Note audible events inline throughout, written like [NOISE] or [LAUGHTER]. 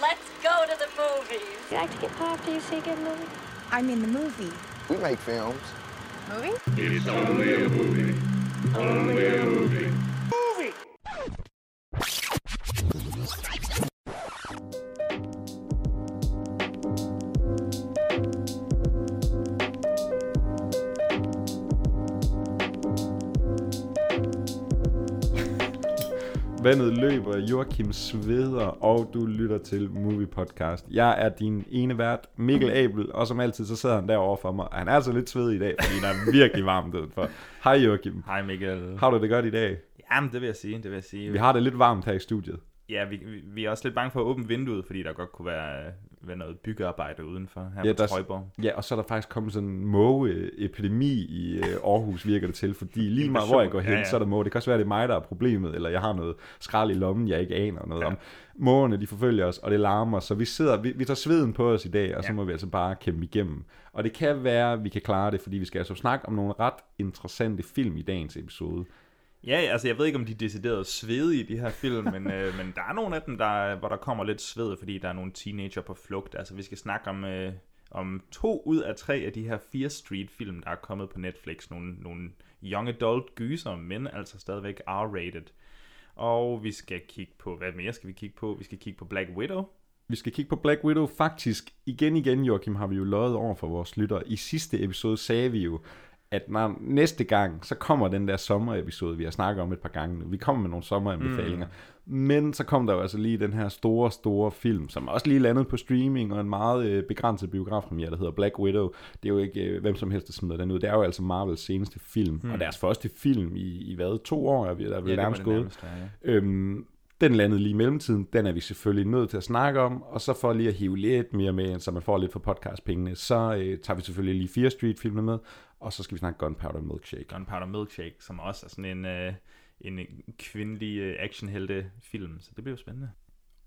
Let's go to the movies. You like to get pop after you see a good movie? I mean the movie. We make films. Movie? It's only a movie. Only a movie. Vandet løber, Joachim sveder, og du lytter til Movie Podcast. Jeg er din ene vært, Mikkel Abel, og som altid, så sidder han derovre for mig. Han er altså lidt svedig i dag, fordi der er virkelig varmt udenfor. Hej Joachim. Hej Mikkel. Har du det godt i dag? Jamen, det vil jeg sige, det vil jeg sige. Vi har det lidt varmt her i studiet. Ja, vi, vi, vi er også lidt bange for at åbne vinduet, fordi der godt kunne være, være noget byggearbejde udenfor her Ja, ja, på Trøjborg. Ja, og så er der faktisk kommet sådan en mågeepidemi i øh, Aarhus, virker det til, fordi lige meget hvor jeg går hen, Ja, ja. så er der måge. Det kan også være, det er mig, der er problemet, eller jeg har noget skrald i lommen, jeg ikke aner noget om. Mågerne, de forfølger os, og det larmer, så vi sidder, vi, vi tager sveden på os i dag, og så Ja. må vi altså bare kæmpe igennem. Og det kan være, at vi kan klare det, fordi vi skal altså snakke om nogle ret interessante film i dagens episode. Ja, altså jeg ved ikke, om de er decideret svedige, de her film, men, øh, [LAUGHS] men der er nogle af dem, der, hvor der kommer lidt sved, fordi der er nogle teenager på flugt. Altså vi skal snakke om, øh, om to ud af tre af de her Fear Street-film, der er kommet på Netflix. Nogle, nogle young adult gyser, men altså stadigvæk R-rated. Og vi skal kigge på, hvad mere skal vi kigge på? Vi skal kigge på Black Widow. Vi skal kigge på Black Widow. Faktisk, igen igen, Joachim, har vi jo løjet over for vores lyttere. I sidste episode sagde vi jo, at når næste gang, så kommer den der sommerepisode, vi har snakket om et par gange nu. Vi kommer med nogle sommeranbefalinger. Mm. Men så kom der jo altså lige den her store, store film, som også lige landede på streaming, og en meget øh, begrænset biografpremiere, der hedder Black Widow. Det er jo ikke øh, hvem som helst, der smider den ud. Det er jo altså Marvels seneste film, mm. og deres første film i, i hvad, to år, er vi der er var nærmest gået. nærmeste, ja. Øhm, den landede lige i mellemtiden, den er vi selvfølgelig nødt til at snakke om, og så for lige at hive lidt mere med, så man får lidt for podcastpengene, så øh, tager vi selvfølgelig lige Fear Street-filmene med, og så skal vi snakke Gunpowder Milkshake. Gunpowder Milkshake, som også er sådan en, øh, en kvindelig øh, actionhelte film, så det bliver jo spændende.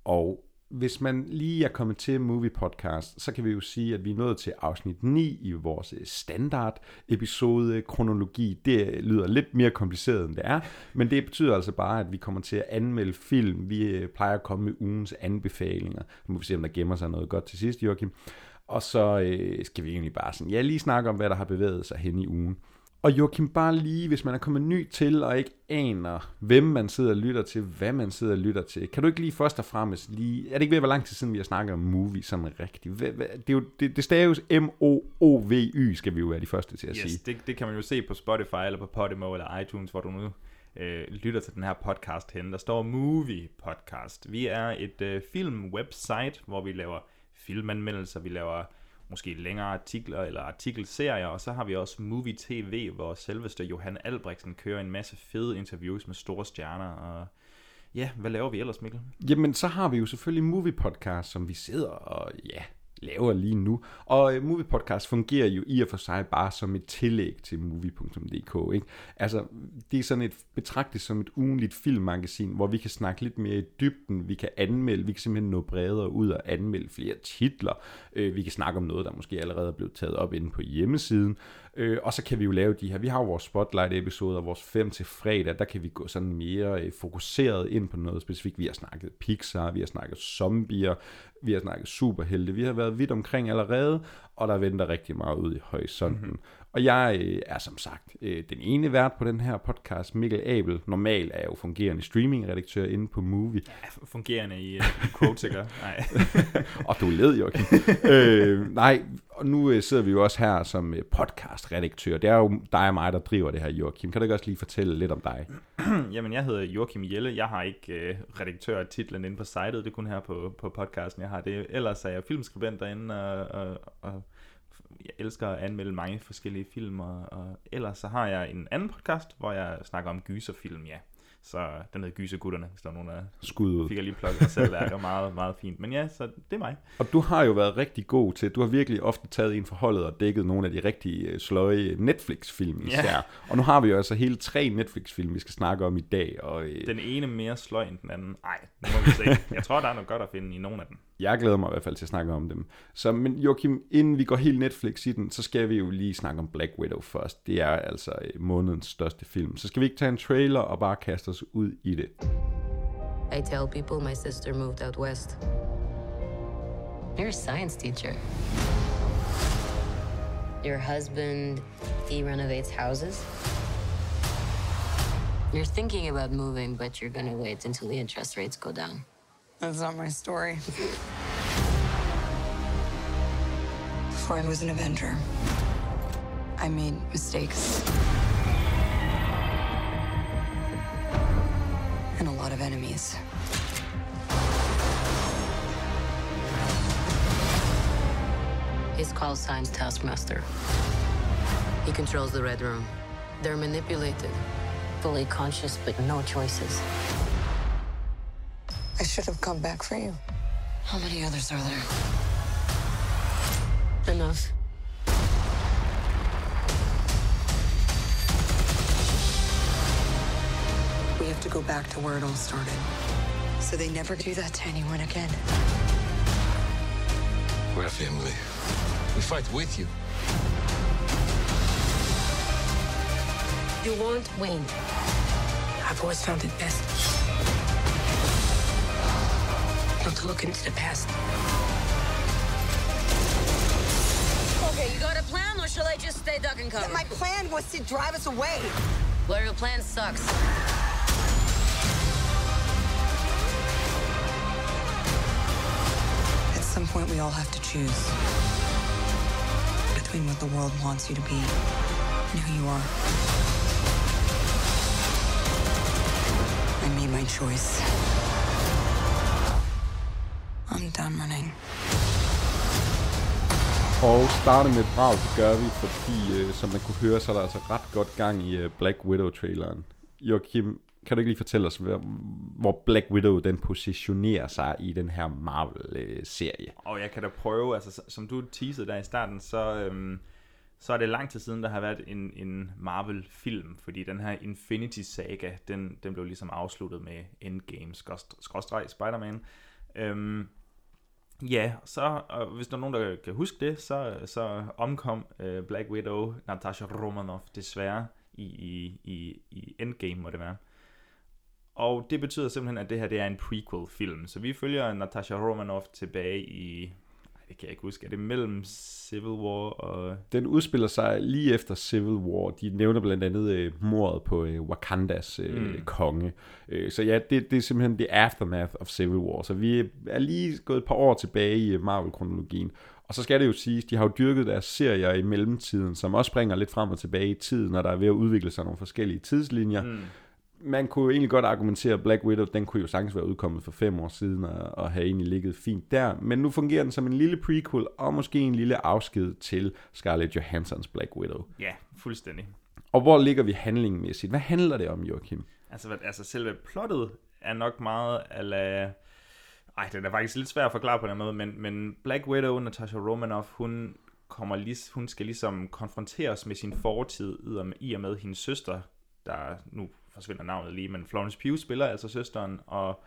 Og hvis man lige er kommet til Movie Podcast, så kan vi jo sige, at vi er nået til afsnit 9 i vores øh, standard episode kronologi. Det lyder lidt mere kompliceret, end det er, men det betyder altså bare, at vi kommer til at anmelde film. Vi øh, plejer at komme med ugens anbefalinger. Så må vi se, om der gemmer sig noget godt til sidst, Joachim. Og så øh, skal vi egentlig bare sådan, ja, lige snakke om, hvad der har bevæget sig hen i ugen. Og Joachim, bare lige, hvis man er kommet ny til og ikke aner, hvem man sidder og lytter til, hvad man sidder og lytter til, kan du ikke lige først og fremmest lige... Er det ikke ved, hvor lang tid siden vi har snakket om movie sådan rigtigt? Hvad, hvad, det, er jo, det, det staves M-O-O-V-Y, skal vi jo være de første til at Yes, sige. det, det kan man jo se på Spotify, eller på Podimo, eller iTunes, hvor du nu øh, lytter til den her podcast hen. Der står Movie Podcast. Vi er et øh, film-website, hvor vi laver filmanmeldelser, vi laver måske længere artikler eller artikelserier, og så har vi også Movie TV, hvor selveste Johan Albrechtsen kører en masse fede interviews med store stjerner, og ja, hvad laver vi ellers, Mikkel? Jamen, så har vi jo selvfølgelig Movie Podcast, som vi sidder og ja, laver lige nu. Og øh, Movie Podcast fungerer jo i og for sig bare som et tillæg til movie.dk. Ikke? Altså, det er sådan et betragtet som et ugenligt filmmagasin, hvor vi kan snakke lidt mere i dybden, vi kan anmelde, vi kan simpelthen nå bredere ud og anmelde flere titler, øh, vi kan snakke om noget, der måske allerede er blevet taget op inde på hjemmesiden, øh, og så kan vi jo lave de her, vi har jo vores spotlight-episoder, vores 5 til fredag, der kan vi gå sådan mere øh, fokuseret ind på noget specifikt. Vi har snakket Pixar, vi har snakket zombier, vi har snakket superhelte, vi har været vidt omkring allerede, og der venter rigtig meget ud i horisonten. Mm-hmm. Og jeg øh, er som sagt øh, den ene vært på den her podcast, Mikkel Abel. Normalt er jeg jo fungerende streamingredaktør inde på Movie. Ja, fungerende i, uh, i quotes, ikke? [LAUGHS] Nej. [LAUGHS] Og du led, Joachim. [LAUGHS] øh, nej, og nu øh, sidder vi jo også her som øh, podcastredaktør. Det er jo dig og mig, der driver det her, Joachim. Kan du ikke også lige fortælle lidt om dig? [CLEARS THROAT] Jamen, jeg hedder Joachim Jelle. Jeg har ikke øh, redaktørtitlen inde på sitet. Det er kun her på, på podcasten, jeg har det. Ellers er jeg filmskribent derinde, og, og, og jeg elsker at anmelde mange forskellige film. Og, og ellers så har jeg en anden podcast, hvor jeg snakker om gyserfilm, ja. Så den hedder Gysergutterne, hvis der er nogen, der Skud ud. fik jeg lige plukket mig selv. Det er meget, meget fint. Men ja, så det er mig. Og du har jo været rigtig god til, du har virkelig ofte taget en forholdet og dækket nogle af de rigtig øh, sløje Netflix-film især. Ja. Og nu har vi jo altså hele tre Netflix-film, vi skal snakke om i dag. Og øh, Den ene mere sløj end den anden. Nej, nu må vi se. Jeg tror, der er noget godt at finde i nogle af dem jeg glæder mig i hvert fald til at snakke om dem. Så, men Joachim, inden vi går helt Netflix i den, så skal vi jo lige snakke om Black Widow først. Det er altså øh, månedens største film. Så skal vi ikke tage en trailer og bare kaste os ud i det. I tell people my sister moved out west. You're a science teacher. Your husband, he renovates houses. You're thinking about moving, but you're gonna wait until the interest rates go down. That's not my story. Before I was an Avenger, I made mistakes. And a lot of enemies. His called Science Taskmaster. He controls the Red Room. They're manipulated, fully conscious, but no choices. I should have come back for you. How many others are there? Enough. We have to go back to where it all started. So they never do that to anyone again. We're a family. We fight with you. You won't win. I've always found it best not to look into the past. Okay, you got a plan, or shall I just stay duck and cover? My plan was to drive us away. Well, your plan sucks. At some point, we all have to choose between what the world wants you to be and who you are. I made my choice. I'm done running. Og starte med et brag, det gør vi, fordi øh, som man kunne høre, så er der altså ret godt gang i øh, Black Widow-traileren. Joachim, kan du ikke lige fortælle os, hvor, hvor Black Widow den positionerer sig i den her Marvel-serie? Og jeg kan da prøve, altså som du teasede der i starten, så, øhm, så er det lang tid siden, der har været en, en Marvel-film, fordi den her Infinity Saga, den, den blev ligesom afsluttet med Endgame, skråstreg Spider-Man. Øhm, ja, så og hvis der er nogen, der kan huske det, så, så omkom øh, Black Widow, Natasha Romanoff, desværre, i, i, i, i Endgame må det være. Og det betyder simpelthen, at det her det er en prequel-film. Så vi følger Natasha Romanoff tilbage i det kan jeg ikke huske, er det mellem Civil War og... Den udspiller sig lige efter Civil War. De nævner blandt andet øh, mordet på øh, Wakandas øh, mm. konge. Øh, så ja, det, det er simpelthen the aftermath of Civil War. Så vi er lige gået et par år tilbage i øh, Marvel-kronologien. Og så skal det jo siges, de har jo dyrket deres serier i mellemtiden, som også springer lidt frem og tilbage i tiden, når der er ved at udvikle sig nogle forskellige tidslinjer. Mm man kunne jo egentlig godt argumentere, at Black Widow, den kunne jo sagtens være udkommet for fem år siden, og, og have egentlig ligget fint der. Men nu fungerer den som en lille prequel, og måske en lille afsked til Scarlett Johansons Black Widow. Ja, fuldstændig. Og hvor ligger vi handlingmæssigt? Hvad handler det om, Joachim? Altså, hvad, altså selve plottet er nok meget ala... Ej, det er faktisk lidt svært at forklare på den måde, men, men Black Widow, Natasha Romanoff, hun, kommer lige, hun skal ligesom konfronteres med sin fortid, i og med hendes søster, der nu forsvinder navnet lige, men Florence Pugh spiller altså søsteren, og,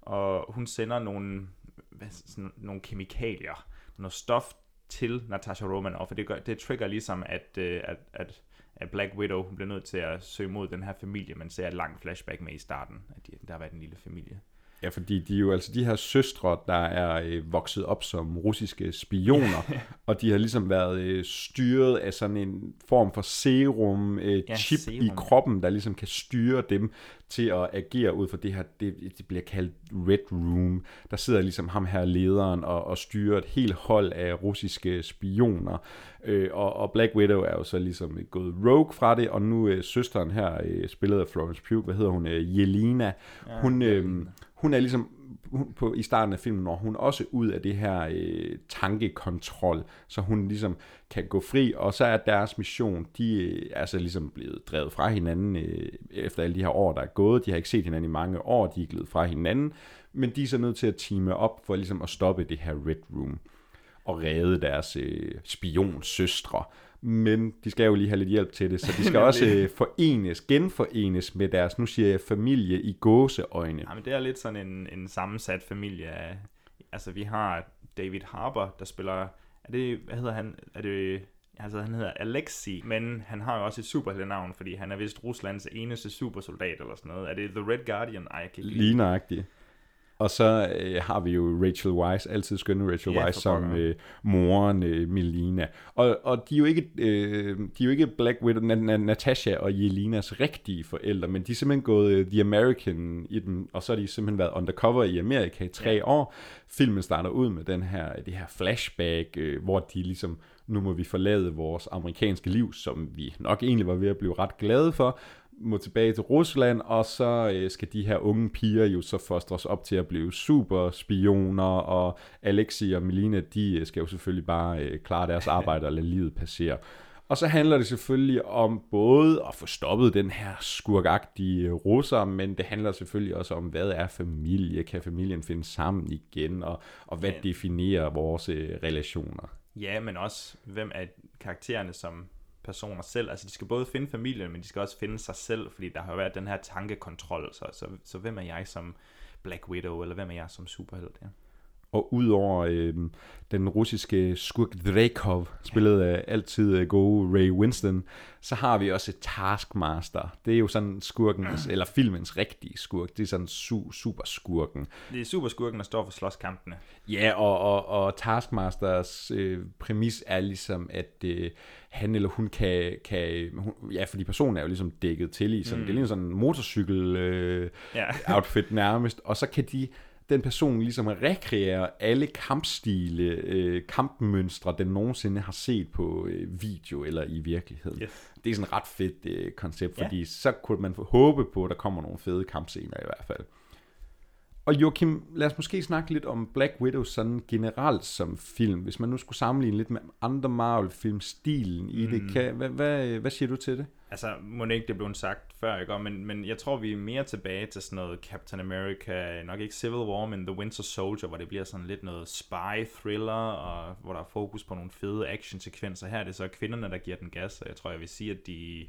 og hun sender nogle, hvad, sådan, nogle kemikalier, noget stof til Natasha Romanoff, og det, gør, det trigger ligesom, at, øh, at, at, at Black Widow hun bliver nødt til at søge mod den her familie, man ser et langt flashback med i starten, at de, der har været en lille familie. Ja, fordi de er jo altså de her søstre, der er øh, vokset op som russiske spioner, [LAUGHS] og de har ligesom været øh, styret af sådan en form for serum, øh, ja, chip serum. i kroppen, der ligesom kan styre dem til at agere ud for det her, det, det bliver kaldt Red Room. Der sidder ligesom ham her lederen og, og styrer et helt hold af russiske spioner, øh, og, og Black Widow er jo så ligesom gået rogue fra det, og nu øh, søsteren her, øh, spillet af Florence Pugh, hvad hedder hun, øh, Jelena, ja, hun... Øh, hun er ligesom hun, på, i starten af filmen, når hun også ud af det her øh, tankekontrol, så hun ligesom kan gå fri, og så er deres mission, de øh, er så ligesom blevet drevet fra hinanden øh, efter alle de her år, der er gået. De har ikke set hinanden i mange år, de er glædet fra hinanden, men de er så nødt til at time op for ligesom at stoppe det her Red Room og redde deres øh, spionsøstre men de skal jo lige have lidt hjælp til det, så de [LAUGHS] skal også øh, forenes, genforenes med deres, nu siger jeg, familie i gåseøjne. Ja, men det er lidt sådan en, en sammensat familie af, altså vi har David Harbour, der spiller, er det, hvad hedder han, er det, altså han hedder Alexi, men han har jo også et superheltenavn, fordi han er vist Ruslands eneste supersoldat eller sådan noget. Er det The Red Guardian? Ej, jeg kan ikke Ligneragtigt. Og så øh, har vi jo Rachel Weisz, altid skønne Rachel Ja, Weisz, som øh, moren øh, Melina. Og, og de, er jo ikke, øh, de er jo ikke Black Widow, Na- Na- Natasha og Jelinas rigtige forældre, men de er simpelthen gået øh, The American i dem, og så har de simpelthen været undercover i Amerika i tre Ja. år. Filmen starter ud med den her, det her flashback, øh, hvor de ligesom, nu må vi forlade vores amerikanske liv, som vi nok egentlig var ved at blive ret glade for, må tilbage til Rusland, og så øh, skal de her unge piger jo så fostres op til at blive superspioner, og Alexi og Melina, de øh, skal jo selvfølgelig bare øh, klare deres [LAUGHS] arbejde og lade livet passere. Og så handler det selvfølgelig om både at få stoppet den her skurkagtige russer, men det handler selvfølgelig også om, hvad er familie? Kan familien finde sammen igen? Og, og hvad definerer vores øh, relationer? Ja, men også, hvem er karaktererne som personer selv. Altså, de skal både finde familien, men de skal også finde sig selv, fordi der har jo været den her tankekontrol. Så, så, så hvem er jeg som Black Widow, eller hvem er jeg som superhelt? Ja. Og udover øh, den russiske skurk Drekov, spillet af altid øh, gode Ray Winston, så har vi også Taskmaster. Det er jo sådan skurkens, [CLEARS THROAT] eller filmens rigtige skurk. Det er sådan su- super skurken. Det er superskurken, der står for slåskampene. Ja, og, og, og Taskmasters øh, præmis er ligesom, at øh, han eller hun kan, kan hun, ja, fordi personen er jo ligesom dækket til i sådan, mm. det er ligesom sådan en motorcykel øh, Ja. outfit nærmest, og så kan de den person ligesom rekreere alle kampstile, øh, kampmønstre, den nogensinde har set på øh, video eller i virkeligheden. Yes. Det er sådan et ret fedt øh, koncept, Ja. fordi så kunne man håbe på, at der kommer nogle fede kampscener i hvert fald. Og Joachim, lad os måske snakke lidt om Black Widow sådan generelt som film. Hvis man nu skulle sammenligne lidt med andre Marvel-film, stilen i det. Kan, hvad, hvad, hvad siger du til det? Altså, må det ikke det blev sagt før, ikke? Men, men jeg tror, vi er mere tilbage til sådan noget Captain America, nok ikke Civil War, men The Winter Soldier, hvor det bliver sådan lidt noget spy-thriller, og hvor der er fokus på nogle fede actionsekvenser. Her er det så kvinderne, der giver den gas, og jeg tror, jeg vil sige, at de,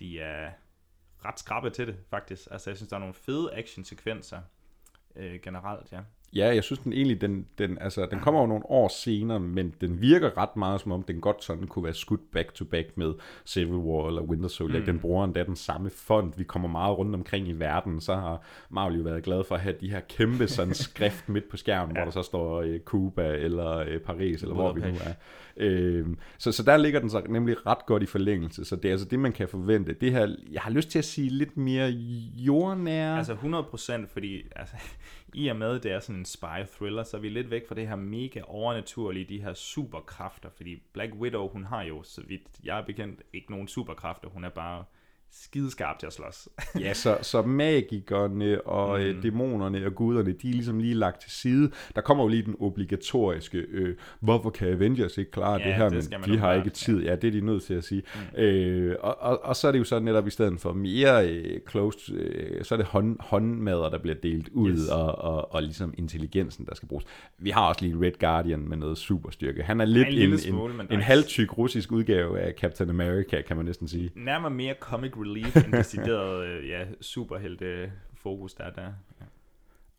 de er ret skrappe til det, faktisk. Altså, jeg synes, der er nogle fede actionsekvenser øh, generelt, ja. Ja, jeg synes den egentlig, den, den, altså, den kommer jo nogle år senere, men den virker ret meget som om, den godt sådan kunne være skudt back to back med Civil War eller Winter Soldier. Mm. Den bruger endda den samme fond. Vi kommer meget rundt omkring i verden, så har Marvel jo været glad for at have de her kæmpe sådan [LAUGHS] skrift midt på skærmen, ja. hvor der så står øh, Cuba eller øh, Paris, eller hvor vi nu er. Øh, så, så der ligger den så nemlig ret godt i forlængelse, så det er altså det, man kan forvente. Det her, jeg har lyst til at sige lidt mere jordnære. Altså 100%, fordi altså, i og med, det er sådan en spy-thriller, så er vi lidt væk fra det her mega overnaturlige, de her superkræfter, fordi Black Widow, hun har jo, så vidt jeg er bekendt, ikke nogen superkræfter, hun er bare skideskarp til at slås. [LAUGHS] Ja, så, så magikerne og mm. dæmonerne og guderne, de er ligesom lige lagt til side. Der kommer jo lige den obligatoriske, øh, hvorfor kan Avengers ikke klare Ja, det her, det men de har ikke tid. Ja, det er de nødt til at sige. Mm. Øh, og, og, og så er det jo så netop i stedet for mere øh, closed, øh, så er det hånd, håndmadder, der bliver delt ud, Yes. og, og, og ligesom intelligensen, der skal bruges. Vi har også lige Red Guardian med noget superstyrke. Han er lidt en en, smule, en, en halvtyk russisk udgave af Captain America, kan man næsten sige. Nærmere mere comic relief end decideret øh, ja, superhelte fokus, der er der. Ja.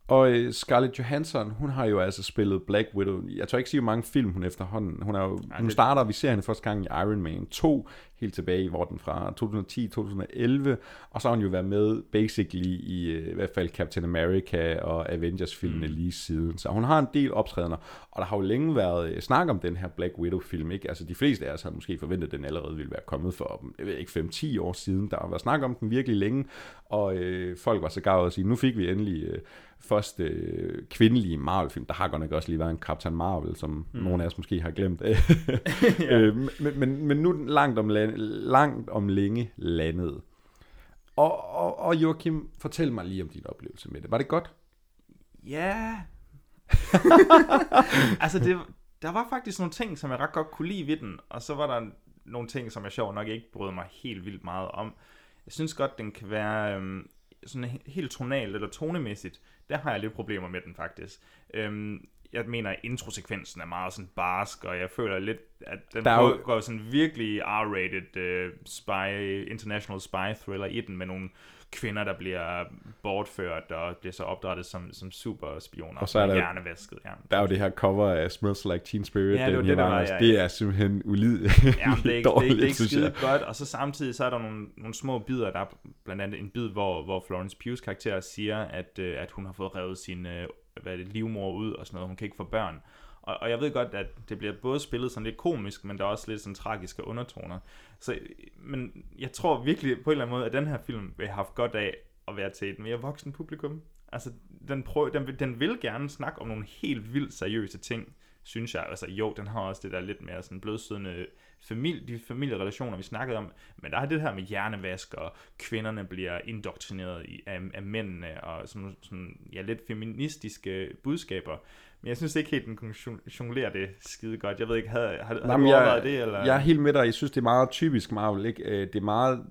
Og øh, Scarlett Johansson, hun har jo altså spillet Black Widow. Jeg tør ikke sige, hvor mange film hun efterhånden. Hun, er jo, hun det- starter, vi ser hende første gang i Iron Man 2, helt tilbage i hvor den fra 2010-2011. Og så har hun jo været med basically i, øh, i hvert fald Captain America og Avengers-filmene mm. lige siden. Så hun har en del optrædener. Og der har jo længe været øh, snak om den her Black Widow-film. Ikke? Altså de fleste af os har måske forventet, at den allerede ville være kommet for jeg ved ikke, 5-10 år siden. Der har været snak om den virkelig længe. Og øh, folk var så gavet at sige, nu fik vi endelig... Øh, første øh, kvindelige Marvel-film. Der har godt nok også lige været en Captain Marvel, som mm. nogle af os måske har glemt. [LAUGHS] øh, men, men, men nu den langt om, langt om længe landet. Og, og, og Joachim, fortæl mig lige om din oplevelse med det. Var det godt? Ja. [LAUGHS] altså, det, der var faktisk nogle ting, som jeg ret godt kunne lide ved den, og så var der nogle ting, som jeg sjov nok ikke brød mig helt vildt meget om. Jeg synes godt, den kan være øhm, sådan he- helt tonalt eller tonemæssigt. Der har jeg lidt problemer med den faktisk. Øhm, jeg mener, at introsekvensen er meget sådan barsk, og jeg føler lidt, at den Der er prøver, jo- går sådan virkelig R-rated uh, spy, international spy thriller i den, med nogle kvinder, der bliver bortført og bliver så opdrettet som, som superspioner. Og så er der- hjernevasket, ja. Der er jo det her cover af Smells Like Teen Spirit. Ja, det den det, der var, Nirvana's. ja, det ja. er simpelthen ulid. Ja, [LAUGHS] det er ikke, det er ikke, det er ikke synes skide godt, og så samtidig så er der nogle, nogle små bidder, der er blandt andet en bid, hvor, hvor Florence Pugh's karakter siger, at, øh, at hun har fået revet sin øh, hvad er det, livmor ud og sådan noget. Hun kan ikke få børn. Og, og jeg ved godt, at det bliver både spillet sådan lidt komisk, men der er også lidt sådan tragiske undertoner. Så, men jeg tror virkelig på en eller anden måde, at den her film vil have haft godt af at være til et mere voksen publikum. Altså, den, prøv, den, den vil gerne snakke om nogle helt vildt seriøse ting, synes jeg. Altså, jo, den har også det der lidt mere sådan blødsødende familie, de familierelationer, vi snakkede om. Men der er det her med hjernevask, og kvinderne bliver indoktrineret i, af, af mændene, og sådan, sådan, ja, lidt feministiske budskaber. Men jeg synes ikke helt, den kunne jon- jonglere det skide godt. Jeg ved ikke, havde, havde, havde Jamen, du jeg, det? Eller? jeg er helt med dig. Jeg synes, det er meget typisk Marvel. Ikke? Øh, Det er meget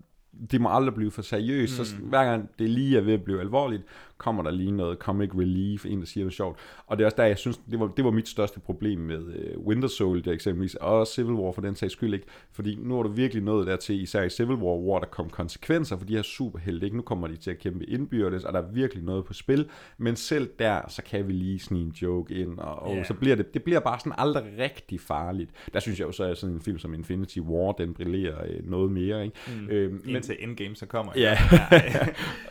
det må aldrig blive for seriøst, mm. så hver gang det lige er ved at blive alvorligt, kommer der lige noget comic relief, en der siger noget sjovt. Og det er også der, jeg synes, det var, det var mit største problem med uh, Winter Soldier eksempelvis, og Civil War for den sags skyld ikke. Fordi nu er du virkelig nået dertil, især i Civil War, hvor der kom konsekvenser for de her superhelte. Ikke? Nu kommer de til at kæmpe indbyrdes, og der er virkelig noget på spil. Men selv der, så kan vi lige snige en joke ind, og, og Ja. så bliver det, det bliver bare sådan aldrig rigtig farligt. Der synes jeg jo så, at sådan en film som Infinity War, den brillerer øh, noget mere. Ikke? Mm. Øh, Men, Indtil Endgame så kommer. Ja.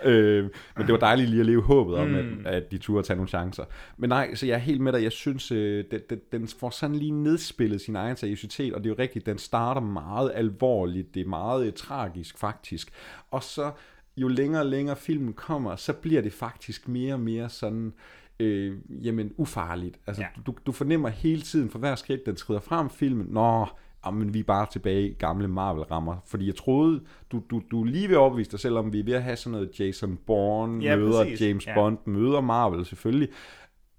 [LAUGHS] øh, men det var dejligt lige at leve håbet om, mm. at, at de turde tage nogle chancer. Men nej, så jeg er helt med dig. Jeg synes, øh, den, den, den får sådan lige nedspillet sin egen seriøsitet, og det er jo rigtigt, den starter meget alvorligt. Det er meget øh, tragisk faktisk. Og så jo længere og længere filmen kommer, så bliver det faktisk mere og mere sådan øh, jamen ufarligt. Altså, ja. du, du fornemmer hele tiden, for hver skridt, den skrider frem filmen, nå, men vi er bare tilbage i gamle Marvel-rammer. Fordi jeg troede, du, du, du er lige ved overbevise dig selv om, vi er ved at have sådan noget Jason Bourne, Ja, møder præcis. James Ja. Bond, møder Marvel selvfølgelig.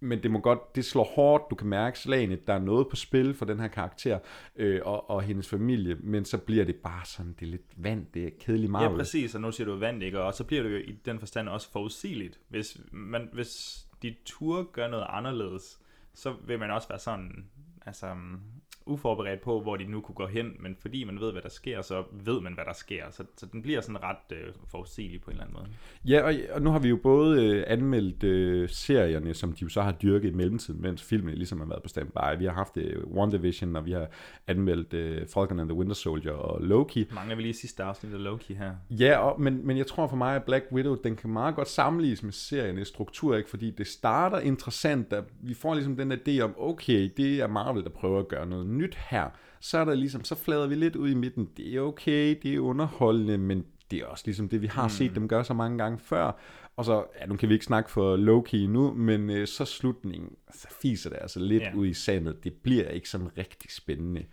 Men det må godt, det slår hårdt, du kan mærke slagene, der er noget på spil for den her karakter øh, og, og hendes familie, men så bliver det bare sådan, det er lidt vand, det er kedelig Marvel. Ja, præcis, og nu siger du vand, ikke? Og så bliver det jo i den forstand også forudsigeligt. Hvis, man, hvis de tur gør noget anderledes, så vil man også være sådan, altså uforberedt på, hvor de nu kunne gå hen, men fordi man ved, hvad der sker, så ved man, hvad der sker. Så, så den bliver sådan ret øh, forudsigelig på en eller anden måde. Ja, og, og nu har vi jo både øh, anmeldt øh, serierne, som de jo så har dyrket i mellemtiden, mens filmene ligesom har været på standby. Vi har haft øh, WandaVision, og vi har anmeldt øh, Falcon and the Winter Soldier og Loki. Mangler vi lige sidste afsnit af Loki her? Ja, og, men, men jeg tror for mig, at Black Widow, den kan meget godt sammenlignes med serien i struktur, ikke? fordi det starter interessant, der, vi får ligesom den idé om, okay, det er Marvel, der prøver at gøre noget nyt her. Så er der ligesom, så flader vi lidt ud i midten, det er okay, det er underholdende, men det er også ligesom det, vi har mm. set dem gøre så mange gange før. Og så, ja, nu kan vi ikke snakke for Loki nu, men øh, så slutningen, så fiser det altså lidt ja. ud i sandet. Det bliver ikke sådan rigtig spændende.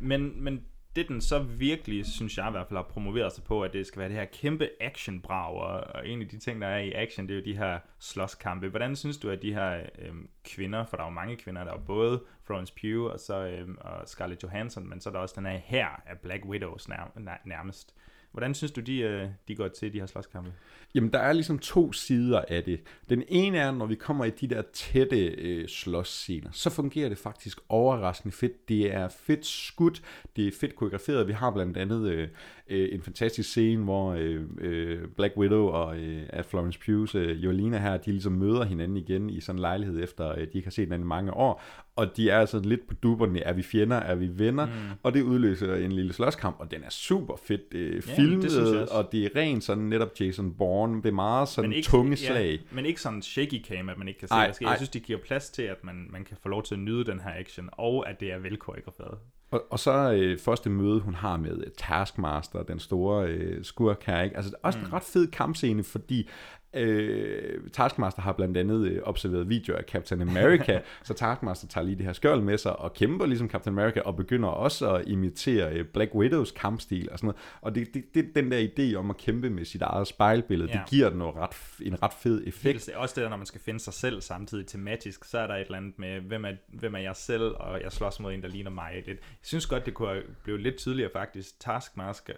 Men, men det den så virkelig, synes jeg i hvert fald, har promoveret sig på, at det skal være det her kæmpe actionbrag, og, og en af de ting, der er i action, det er jo de her slåskampe. Hvordan synes du, at de her øhm, kvinder, for der er jo mange kvinder, der er jo både Florence Pugh og, så, øhm, og Scarlett Johansson, men så er der også den her her af Black Widows nær, nær, nærmest. Hvordan synes du, de, øh, de går til de her slåskampe? Jamen, der er ligesom to sider af det. Den ene er, når vi kommer i de der tætte øh, slåsscener, så fungerer det faktisk overraskende fedt. Det er fedt skudt, det er fedt koreograferet. Vi har blandt andet øh, øh, en fantastisk scene, hvor øh, øh, Black Widow og øh, Florence Pugh's øh, Jolina her, de ligesom møder hinanden igen i sådan en lejlighed, efter øh, de ikke har set hinanden i mange år. Og de er altså lidt på duberne, er vi fjender, er vi venner? Mm. Og det udløser en lille slåskamp, og den er super fedt øh, filmet, det jeg også. og det er rent sådan netop Jason Bourne. Det er meget sådan ikke, tunge slag. Ja, men ikke sådan shaky cam, at man ikke kan se, Ej, hvad sker. ej. Jeg synes, de giver plads til, at man, man kan få lov til at nyde den her action, og at det er velkoreograferet. Og, og så øh, første møde, hun har med Taskmaster, den store øh, skurk her, ikke? Altså, det er også mm. en ret fed kampscene, fordi øh, Taskmaster har blandt andet øh, observeret videoer af Captain America, [LAUGHS] så Taskmaster tager lige det her skjold med sig og kæmper ligesom Captain America, og begynder også at imitere øh, Black Widows kampstil og sådan noget. Og det, det, det den der idé om at kæmpe med sit eget spejlbillede, Ja. det giver den noget ret, en ret fed effekt. Helt, sikkert. også det der, når man skal finde sig selv samtidig tematisk, så er der et eller andet med, hvem er, hvem er jeg selv, og jeg slås mod en, der ligner mig. Det, jeg synes godt, det kunne blive lidt tydeligere faktisk. Taskmaster,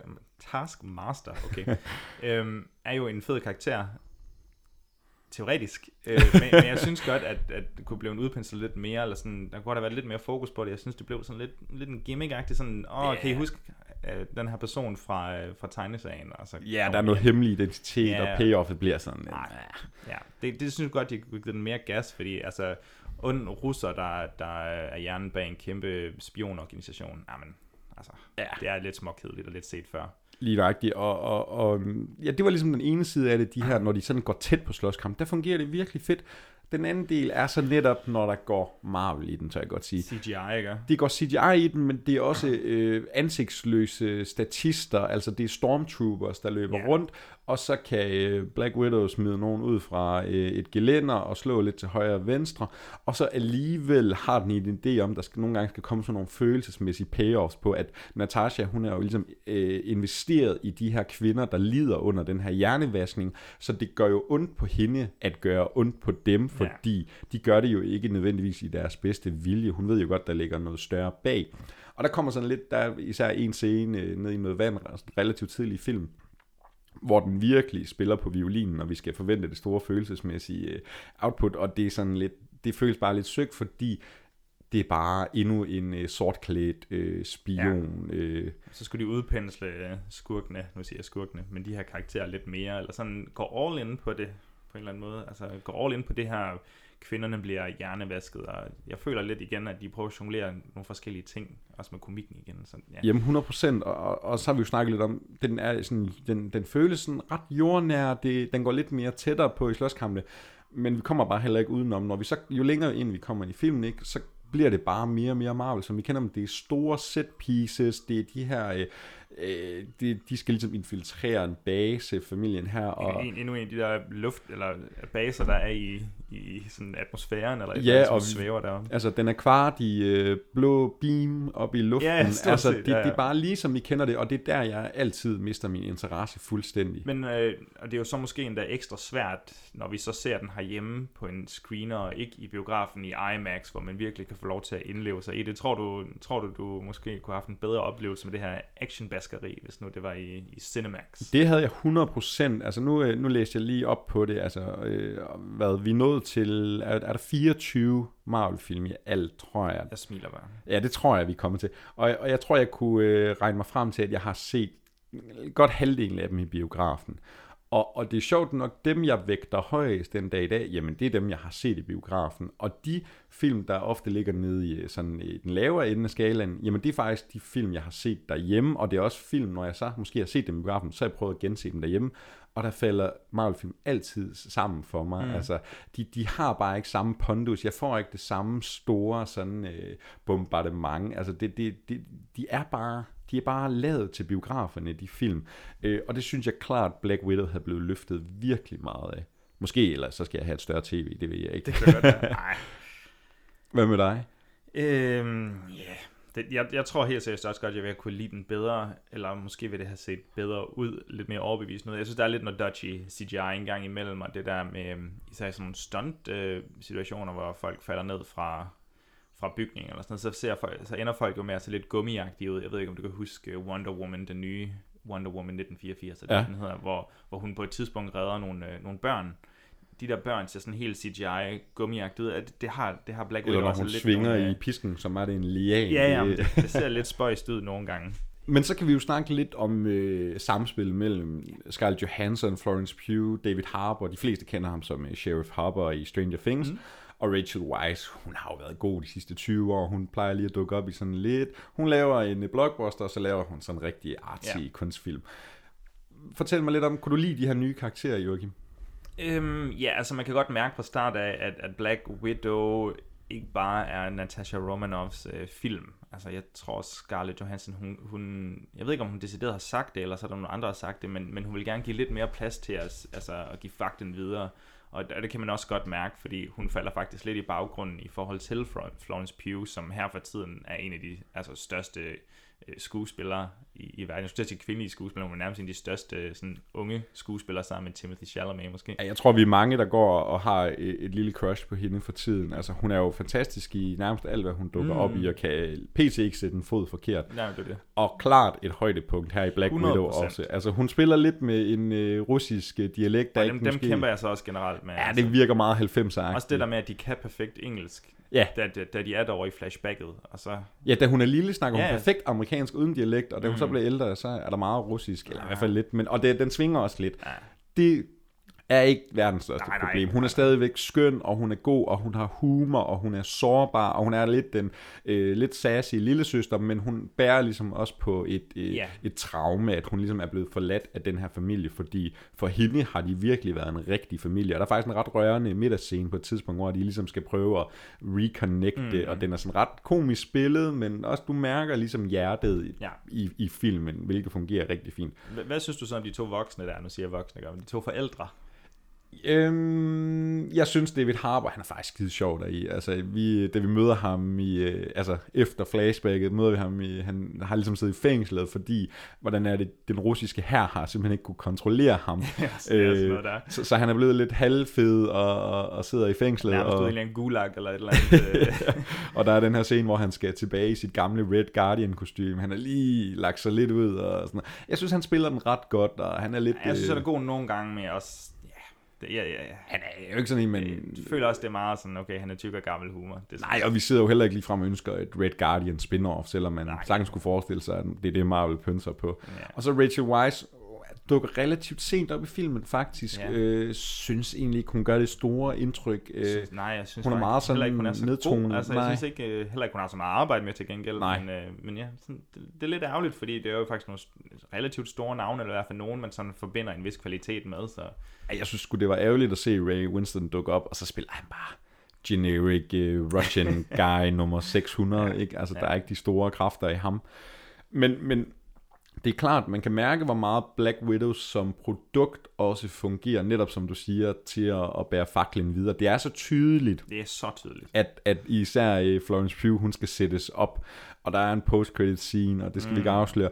Taskmaster okay, [LAUGHS] øhm, er jo en fed karakter, teoretisk. Øh, [LAUGHS] men, men jeg synes godt, at, at det kunne blive en udpenslet lidt mere, eller sådan, der kunne have været lidt mere fokus på det. Jeg synes, det blev sådan lidt, lidt en gimmick-agtig, sådan, åh, oh, kan I huske øh, den her person fra, øh, fra tegneserien? Og så Ja, der er noget hemmelig identitet, Ja. og payoffet bliver sådan... Nej, ja. Det, det synes jeg godt, de kunne give den mere gas, fordi altså, ond russer, der, der er hjernen bag en kæmpe spionorganisation, jamen, altså, Ja. det er lidt småkedeligt og lidt set før. Lige nøjagtigt, og, og, og ja, det var ligesom den ene side af det, de her, når de sådan går tæt på slåskamp, der fungerer det virkelig fedt. Den anden del er så netop, når der går Marvel i den, tør jeg godt sige. CGI, ikke? Det går CGI i den, men det er også øh, ansigtsløse statister, altså det er stormtroopers, der løber Ja. rundt, og så kan øh, Black Widow smide nogen ud fra øh, et gelænder og slå lidt til højre og venstre, og så alligevel har den en idé om, der skal nogle gange skal komme sådan nogle følelsesmæssige payoffs på, at Natasha, hun er jo ligesom øh, investeret i de her kvinder, der lider under den her hjernevaskning, så det gør jo ondt på hende at gøre ondt på dem, fordi ja. de gør det jo ikke nødvendigvis i deres bedste vilje. Hun ved jo godt, der ligger noget større bag. Og der kommer sådan lidt, der er især en scene øh, ned i noget vand, relativt tidlig i film, hvor den virkelig spiller på violinen, og vi skal forvente det store følelsesmæssige øh, output, og det er sådan lidt, det føles bare lidt søgt, fordi det er bare endnu en øh, sortklædt øh, spion. Ja. Øh, Så skulle de udpensle øh, skurkene, nu siger jeg skurkene, men de her karakterer lidt mere, eller sådan går all in på det, på en eller anden måde. Altså går all in på det her, kvinderne bliver hjernevasket, og jeg føler lidt igen, at de prøver at jonglere nogle forskellige ting, også med komikken igen. Så, ja. Jamen 100%, og, og, og så har vi jo snakket lidt om, den, er sådan, den, den føles sådan ret jordnær, det, den går lidt mere tættere på i slåskampene, men vi kommer bare heller ikke udenom, når vi så, jo længere ind vi kommer i filmen, ikke, så bliver det bare mere og mere Marvel, som vi kender dem. Det er store set pieces, det er de her, øh, øh, de, de skal ligesom infiltrere en base, familien her, og... En, endnu en af de der luft, eller baser, der er i, i sådan atmosfæren, eller Ja, andet, og svæver derom. Altså, den er kvart i øh, blå beam op i luften. Ja, altså, det, ja, ja. det er bare lige som vi kender det, og det er der, jeg altid mister min interesse fuldstændig. Men øh, og det er jo så måske endda ekstra svært, når vi så ser den herhjemme på en screener, og ikke i biografen i IMAX, hvor man virkelig kan få lov til at indleve sig i det. Tror du, tror du, du måske kunne have haft en bedre oplevelse med det her actionbaskeri, hvis nu det var i, i Cinemax? Det havde jeg 100%. Altså nu, øh, nu læste jeg lige op på det. Altså, øh, hvad vi nået til... Er, er der 24 Marvel-film i alt, tror jeg. Jeg smiler bare. Ja, det tror jeg, vi kommer til. Og, og jeg tror, jeg kunne øh, regne mig frem til, at jeg har set godt halvdelen af dem i biografen. Og, og det er sjovt nok, dem jeg vægter højest den dag i dag, jamen det er dem, jeg har set i biografen. Og de film, der ofte ligger nede i, øh, sådan, i den lavere ende af skalaen, jamen det er faktisk de film, jeg har set derhjemme. Og det er også film, når jeg så måske har set dem i biografen, så har jeg prøvet at gense dem derhjemme. Og der falder Marvel-film altid sammen for mig. Mm. Mm. Altså, de, de har bare ikke samme pondus. Jeg får ikke det samme store sådan, øh, bombardement. Altså, det, det, det, de er bare de er bare lavet til biograferne, de film. Øh, og det synes jeg klart, Black Widow havde blevet løftet virkelig meget af. Måske, eller så skal jeg have et større tv, det ved jeg ikke. Det kan godt være. [LAUGHS] Nej. Hvad med dig? Øhm, yeah. det, jeg, jeg tror helt seriøst også godt, at jeg vil kunne lide den bedre, eller måske vil det have set bedre ud, lidt mere overbevisende ud. Jeg synes, der er lidt noget dodgy CGI en gang imellem, og det der med øhm, især sådan nogle stunt-situationer, hvor folk falder ned fra, fra bygninger eller sådan noget, så, ser folk, så ender folk jo med at se lidt gummiagtige ud. Jeg ved ikke, om du kan huske Wonder Woman, den nye Wonder Woman 1984, ja. Den hedder, hvor, hvor hun på et tidspunkt redder nogle, øh, nogle børn. De der børn ser sådan helt CGI gummiagtigt ud. Det, det, har, det har Black Widow også hun lidt svinger nogle, øh, i pisken, som er det en lian. Ja, ja, det, det ser lidt spøjst ud nogle gange. [LAUGHS] Men så kan vi jo snakke lidt om øh, samspil mellem Scarlett Johansson, Florence Pugh, David Harbour. De fleste kender ham som øh, Sheriff Harbour i Stranger Things. Mm. Og Rachel Weisz, hun har jo været god de sidste 20 år. Hun plejer lige at dukke op i sådan lidt... Hun laver en blockbuster, og så laver hun sådan en rigtig artsy Ja. ja. kunstfilm. Fortæl mig lidt om, kunne du lide de her nye karakterer, Joachim? Øhm, ja, altså man kan godt mærke fra start af, at, at Black Widow ikke bare er Natasha Romanoffs øh, film. Altså jeg tror Scarlett Johansson, hun, hun, jeg ved ikke om hun decideret har sagt det, eller så er der nogle andre, der har sagt det, men, men hun vil gerne give lidt mere plads til os, altså at give fakten videre. Og og det kan man også godt mærke, fordi hun falder faktisk lidt i baggrunden i forhold til Florence Pugh, som her for tiden er en af de altså, største øh, skuespillere i, i verden. Jeg skulle sige kvindelige skuespillere, men nærmest en af de største sådan, unge skuespillere sammen med Timothy Chalamet måske. Jeg tror, vi er mange, der går og har et, et lille crush på hende for tiden. Altså, hun er jo fantastisk i nærmest alt, hvad hun dukker Mm. mm. op i, og kan pt. ikke sætte en fod forkert. Ja, det er det. Og klart et højdepunkt her i Black 100%. Widow også. Altså, hun spiller lidt med en øh, russisk øh, dialekt, der Og ikke dem, dem måske... kæmper jeg så også generelt med. Ja, det virker meget 90'er Også det der med, at de kan perfekt engelsk, Ja. da, da, da de er derovre i flashbacket. Og så, Ja, da hun er lille, snakker hun Ja, perfekt amerikansk uden dialekt, og da hun så Mhm. bliver ældre, så er der meget russisk, eller i hvert fald lidt, men, og det, den svinger også lidt. Ja. Det er ikke verdens største Nej, problem. nej, Hun er stadigvæk skøn, og hun er god, og hun har humor, og hun er sårbar, og hun er lidt den øh, lidt sassy lille søster, men hun bærer ligesom også på et, øh, Ja. et traume, at hun ligesom er blevet forladt af den her familie, fordi for hende har de virkelig været en rigtig familie. Og der er faktisk en ret rørende middagsscene på et tidspunkt, hvor de ligesom skal prøve at reconnecte, mm. og den er sådan ret komisk spillet, men også du mærker ligesom hjertet i, Ja. i, i filmen, hvilket fungerer rigtig fint. Hvad, hvad synes du så om de to voksne der? Nu siger voksne, men de to forældre. Øhm, jeg synes David Harbour, han er faktisk skide sjov deri. Altså, vi, da vi møder ham i, øh, altså efter flashbacket, møder vi ham i, han har ligesom siddet i fængslet, fordi, hvordan er det, den russiske her har simpelthen ikke kunne kontrollere ham. [LAUGHS] sådan noget der. så, så, han er blevet lidt halvfed og, og, og sidder i fængslet. Nærmest og, en gulag eller et eller andet. øh, [LAUGHS] og der er den her scene, hvor han skal tilbage i sit gamle Red Guardian kostume. Han har lige lagt sig lidt ud og sådan noget. Jeg synes, han spiller den ret godt, og han er lidt... jeg synes, øh, han er god nogle gange, men også... Det, ja, ja, ja. han er jo ikke sådan en, men... Jeg føler også, det er meget sådan, okay, han er tyk og gammel humor. Det Nej, og vi sidder jo heller ikke lige frem og ønsker et Red Guardian spin-off, selvom man Nej. sagtens kunne forestille sig, at det er det, Marvel pynser på. Ja. Og så Rachel Weisz dukker relativt sent op i filmen, faktisk. Ja. Øh, synes egentlig ikke, hun gør det store indtryk. Øh, synes, nej, jeg synes hun er meget sådan ikke, hun er så nedtonet. god. Altså, Nej. jeg synes ikke, øh, heller ikke, hun har så meget arbejde med til gengæld. Nej. Men, øh, men ja, sådan, det, det, er lidt ærgerligt, fordi det er jo faktisk nogle relativt store navne, eller i hvert fald nogen, man sådan forbinder en vis kvalitet med. Så Jeg synes sgu, det var ærgerligt at se Ray Winston dukke op, og så spiller han bare generic uh, Russian [LAUGHS] guy nummer 600, ja, ikke? Altså, ja. der er ikke de store kræfter i ham. Men, men det er klart, man kan mærke, hvor meget Black Widow som produkt også fungerer, netop som du siger, til at, at bære faklen videre. Det er så tydeligt, det er så tydeligt. at, at især øh, Florence Pugh, hun skal sættes op, og der er en post-credit scene, og det skal mm. vi ikke afsløre.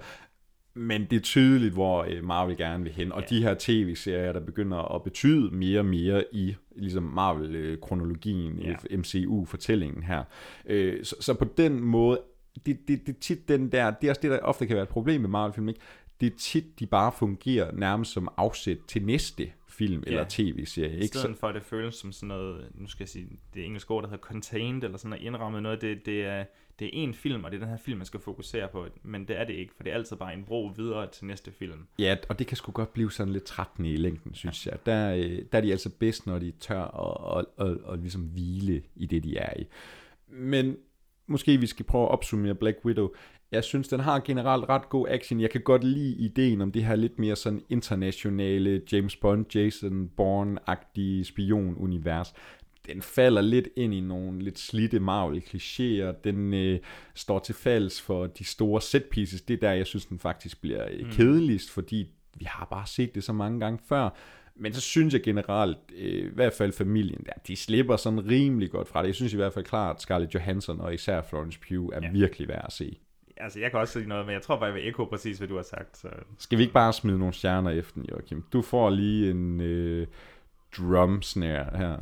Men det er tydeligt, hvor øh, Marvel gerne vil hen, og Ja. de her tv-serier, der begynder at betyde mere og mere i ligesom Marvel-kronologien, Ja. ja. MCU-fortællingen her. Øh, så på den måde, det, det, det tit den der, det er også det, der ofte kan være et problem med Marvel-film, ikke? Det er tit, de bare fungerer nærmest som afsæt til næste film Ja. eller tv-serie. I Ikke? stedet Så, for, at det føles som sådan noget, nu skal jeg sige, det engelske ord, der hedder contained, eller sådan noget indrammet noget, det, det, er, det er en film, og det er den her film, man skal fokusere på, men det er det ikke, for det er altid bare en bro videre til næste film. Ja, og det kan sgu godt blive sådan lidt trættende i længden, synes jeg. Der, øh, der er de altså bedst, når de tør at, at, at, at ligesom hvile i det, de er i. Men måske vi skal prøve at opsummere Black Widow. Jeg synes, den har generelt ret god action. Jeg kan godt lide ideen om det her lidt mere sådan internationale James Bond, Jason Bourne-agtige spion-univers. Den falder lidt ind i nogle lidt slidte Marvel-klichéer. Den øh, står til falds for de store set pieces. Det er der, jeg synes, den faktisk bliver øh, kedeligst, fordi vi har bare set det så mange gange før. Men så synes jeg generelt, øh, i hvert fald familien der, de slipper sådan rimelig godt fra det. Jeg synes i hvert fald klart, at Scarlett Johansson og især Florence Pugh er Ja. virkelig værd at se. Altså, jeg kan også sige noget, men jeg tror bare, jeg vil ekko præcis, hvad du har sagt. Så. Skal vi ikke bare smide nogle stjerner efter den, Joachim? Du får lige en øh, drum snare her.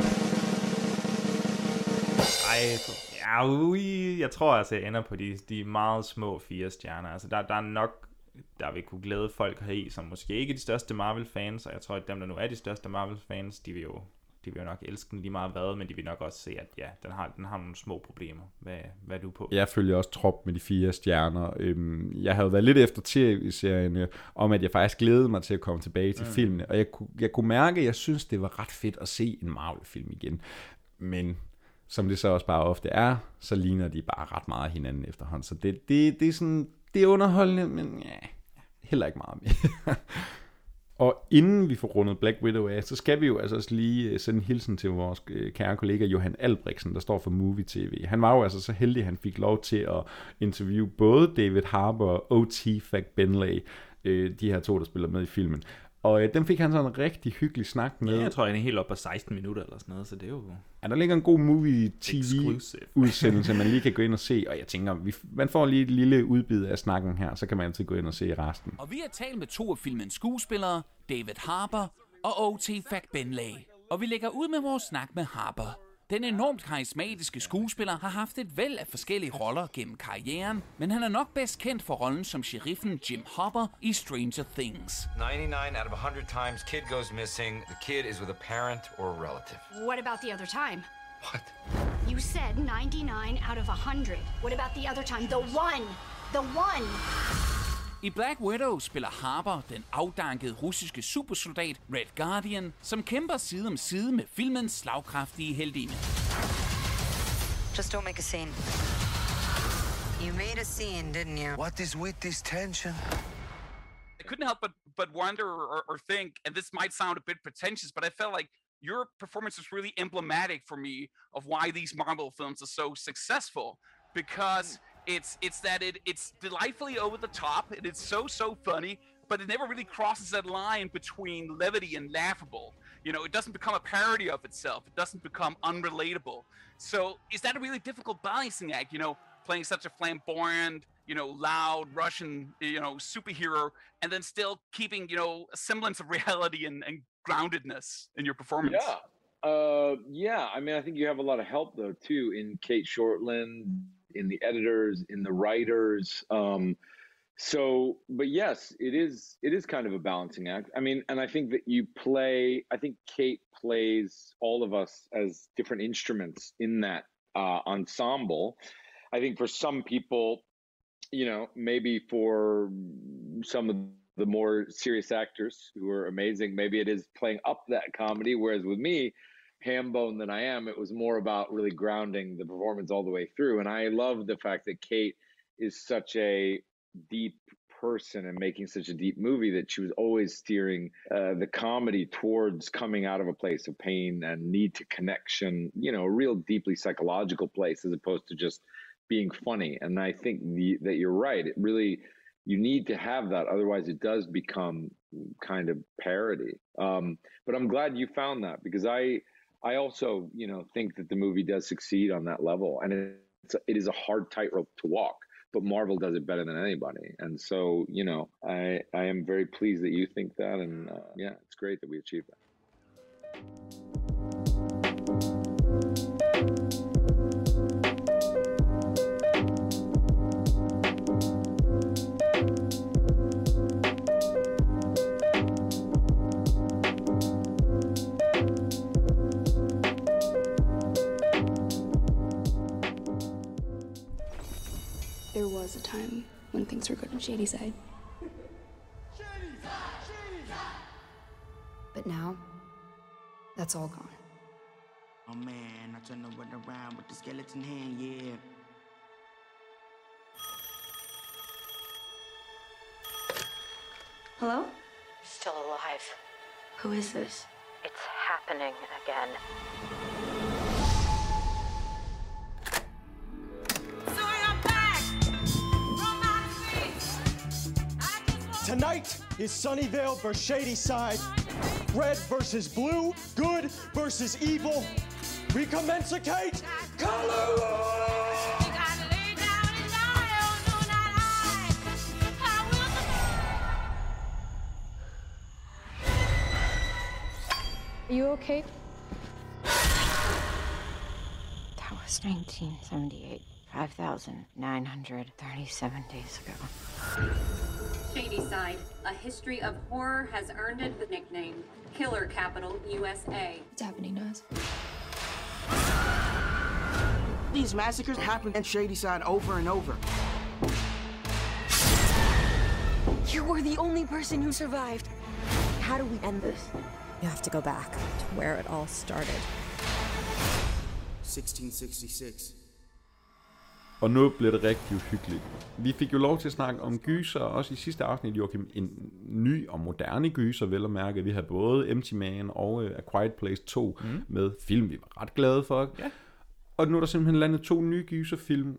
Ej, ja, ui, jeg tror altså, jeg ender på de, de meget små fire stjerner. Altså, der, der er nok, der vil kunne glæde folk her i, som måske ikke er de største Marvel-fans, og jeg tror, at dem, der nu er de største Marvel-fans, de vil jo de vil jo nok elske den lige meget hvad, men de vil nok også se, at ja, den har, den har nogle små problemer. Hvad, hvad er du på? Jeg følger også trop med de fire stjerner. Øhm, jeg havde været lidt efter tv-serien øh, om, at jeg faktisk glædede mig til at komme tilbage til mm. filmene, og jeg kunne, jeg kunne mærke, at jeg synes, det var ret fedt at se en Marvel-film igen. Men som det så også bare ofte er, så ligner de bare ret meget hinanden efterhånden. Så det, det, det er sådan, det er underholdende, men ja, heller ikke meget mere. [LAUGHS] Og inden vi får rundet Black Widow af, så skal vi jo altså også lige øh, sende en hilsen til vores øh, kære kollega Johan Albrechtsen, der står for Movie TV. Han var jo altså så heldig, at han fik lov til at interviewe både David Harbour og O.T. Benley, øh, de her to, der spiller med i filmen. Og øh, dem fik han sådan en rigtig hyggelig snak med. Ja, jeg tror, han er helt op på 16 minutter eller sådan noget, så det er jo Ja, der ligger en god movie Exclusive. [LAUGHS] TV-udsendelse, man lige kan gå ind og se. Og jeg tænker, vi, man får lige et lille udbid af snakken her, så kan man altid gå ind og se resten. Og vi har talt med to af filmens skuespillere, David Harbour og O.T. Benley. Og vi lægger ud med vores snak med Harbour. Den enormt karismatiske skuespiller har haft et væld af forskellige roller gennem karrieren, men han er nok bedst kendt for rollen som sheriffen Jim Hopper i Stranger Things. 99 out of 100 times kid goes missing, the kid is with a parent or a relative. What about the other time? What? You said 99 out of 100. What about the other time? The one! The one! I Black Widow spiller Harper den afdankede russiske supersoldat Red Guardian, som kæmper side om side med filmens slagkraftige heldinde. Just don't make a scene. You made a scene, didn't you? What is with this tension? I couldn't help but but wonder or, or think, and this might sound a bit pretentious, but I felt like your performance was really emblematic for me of why these Marvel films are so successful because hmm. It's it's that it it's delightfully over the top and it's so so funny, but it never really crosses that line between levity and laughable. You know, it doesn't become a parody of itself. It doesn't become unrelatable. So is that a really difficult balancing act? You know, playing such a flamboyant, you know, loud Russian, you know, superhero, and then still keeping, you know, a semblance of [LAUGHS] reality and, and groundedness in your performance. Yeah. Uh, yeah. I mean, I think you have a lot of help though too in Kate Shortland, in the editors, in the writers. Um, so, but yes, it is. It is kind of a balancing act. I mean, and I think that you play. I think Kate plays all of us as different instruments in that uh, ensemble. I think for some people, you know, maybe for some of the more serious actors who are amazing, maybe it is playing up that comedy. Whereas with me, ham bone than I am, it was more about really grounding the performance all the way through. And I love the fact that Kate is such a deep person and making such a deep movie that she was always steering uh, the comedy towards coming out of a place of pain and need to connection, you know, a real deeply psychological place as opposed to just being funny. And I think the, that you're right. It really, you need to have that. Otherwise, it does become kind of parody. Um, but I'm glad you found that because I, I also, you know, think that the movie does succeed on that level, and it's it is a hard tightrope to walk. But Marvel does it better than anybody, and so you know, I I am very pleased that you think that, and uh, yeah, it's great that we achieved that. Was a time when things were good on Shady Side. But now, that's all gone. Oh man, I turn the wood around with the skeleton hand, yeah. Hello? Still alive. Who is this? It's happening again. Tonight is Sunnyvale versus Shady Side. Red versus blue, good versus evil. We commencicate color! Are you okay? That was 1978. 5,937 days ago. Shady Side, a history of horror has earned it the nickname Killer Capital USA. What's happening to us? These massacres happen in Shady Side over and over. You were the only person who survived. How do we end this? You have to go back to where it all started. 1666. Og nu bliver det rigtig uhyggeligt. Vi fik jo lov til at snakke om gyser, også i sidste afsnit, Joachim, en ny og moderne gyser, vel at mærke. Vi har både Empty Man og uh, A Quiet Place 2 mm. med film, vi var ret glade for. Ja. Og nu er der simpelthen landet to nye gyserfilm,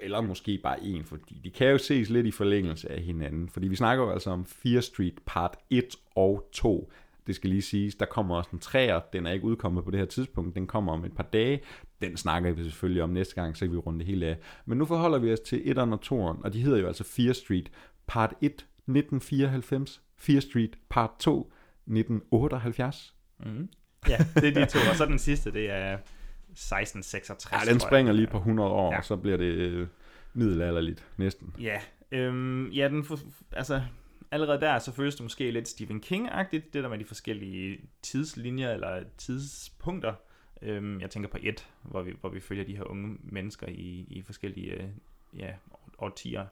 eller måske bare en, fordi de kan jo ses lidt i forlængelse af hinanden. Fordi vi snakker jo altså om Fear Street part 1 og 2. Det skal lige siges, der kommer også en træer, den er ikke udkommet på det her tidspunkt, den kommer om et par dage. Den snakker vi selvfølgelig om næste gang, så kan vi runde det hele af. Men nu forholder vi os til 1'eren og 2'eren, og de hedder jo altså Fear Street part 1 1994, Fear Street part 2 1978. Mm. Ja, det er de to, og så den sidste, det er 1666. Ja, den springer lige på 100 år, ja. og så bliver det øh, middelalderligt næsten. Ja, øhm, ja den for, altså allerede der, så føles det måske lidt Stephen King-agtigt, det der med de forskellige tidslinjer eller tidspunkter. Øhm, jeg tænker på et, hvor vi, hvor vi følger de her unge mennesker i, i forskellige øh, ja, årtier.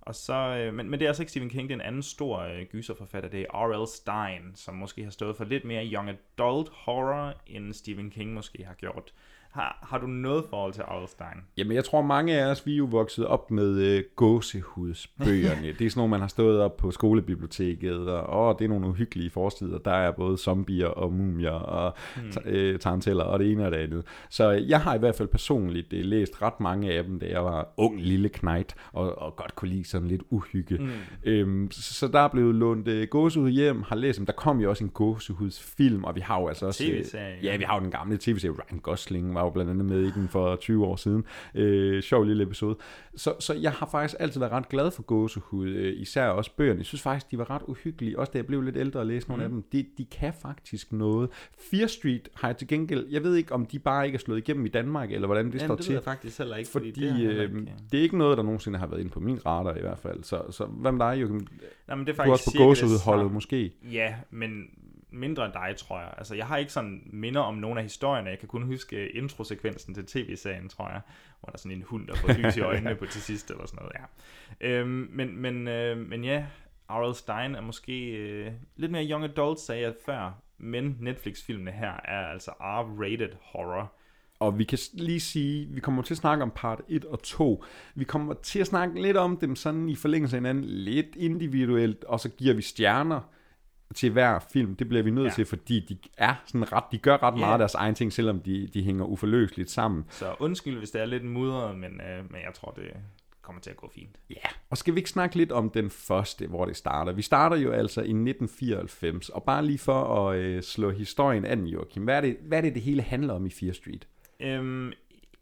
Og så, øh, men, men det er altså ikke Stephen King, det er en anden stor øh, gyserforfatter, det er R.L. Stein, som måske har stået for lidt mere young adult horror, end Stephen King måske har gjort. Har, har du noget forhold til R.L. Stein? Jamen, jeg tror, mange af os, vi er jo vokset op med øh, gåsehudsbøgerne. det er sådan nogle, man har stået op på skolebiblioteket, og åh, det er nogle uhyggelige forsider. Der er både zombier og mumier og Hmm. hmm. øh, taranteller og det ene og det andet. Så jeg har i hvert fald personligt øh, læst ret mange af dem, da jeg var ung lille knægt, og, og godt kunne lide sådan lidt uhygge. Mm. Øhm, så, så der er blevet lånt øh, gåsehud hjem, har læst dem. Der kom jo også en gåsehudsfilm, og vi har jo altså også... øh, ja. vi har jo den gamle tv-serie. Ryan Gosling var jo blandt andet med i den for 20 år siden. Øh, sjov lille episode. Så, så jeg har faktisk altid været ret glad for gåsehud, øh, især også bøgerne. Jeg synes faktisk, de var ret uhyggelige. Også da jeg blev lidt ældre og læste nogle Mm. af dem. De, de kan faktisk noget. Fear Street har jeg til gengæld... Jeg ved ikke, om de bare ikke er slået igennem i Danmark, eller hvordan det Jamen, står det til. ved jeg faktisk heller ikke, fordi fordi det øh, ikke- det er ikke noget, der nogensinde har været inde på min radar i hvert fald. Så, så hvad med dig, Joachim? Nej, men det er du er faktisk også på det gåsehudholdet måske. Ja, men mindre end dig, tror jeg. Altså, jeg har ikke sådan minder om nogle af historierne. Jeg kan kun huske øh, introsekvensen til tv-serien, tror jeg, hvor der er sådan en hund, der får lys i [LAUGHS] øjnene på til sidst, eller sådan noget, ja. Øhm, men, men, øh, men ja, R.L. Stein er måske øh, lidt mere young adult, sagde jeg før, men Netflix-filmene her er altså R-rated horror. Og vi kan lige sige, vi kommer til at snakke om part 1 og 2. Vi kommer til at snakke lidt om dem sådan i forlængelse af hinanden, lidt individuelt, og så giver vi stjerner til hver film. Det bliver vi nødt Ja. til, fordi de er sådan ret, de gør ret Ja. meget af deres egen ting, selvom de, de hænger uforløseligt sammen. Så undskyld, hvis det er lidt mudret, men, øh, men jeg tror, det kommer til at gå fint. Ja, og skal vi ikke snakke lidt om den første, hvor det starter? Vi starter jo altså i 1994, og bare lige for at øh, slå historien an, Joachim. Hvad er, det, hvad er det, det hele handler om i Fear Street? Øhm,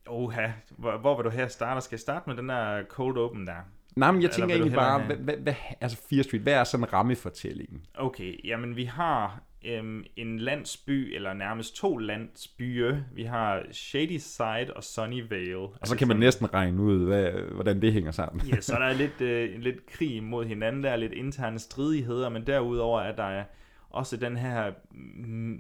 oha, hvor, hvor vil du her starte? Skal jeg starte med den der cold open der? Nej, men jeg Eller tænker egentlig bare, hvad, hvad, hvad, altså Fear Street, hvad er sådan rammefortællingen? Okay, jamen vi har øhm, en landsby, eller nærmest to landsbyer. Vi har Shady Side og Sunnyvale. Og så kan man næsten regne ud, hvad, hvordan det hænger sammen. Ja, så der er [LAUGHS] lidt, øh, lidt krig mod hinanden, der er lidt interne stridigheder, men derudover er der også den her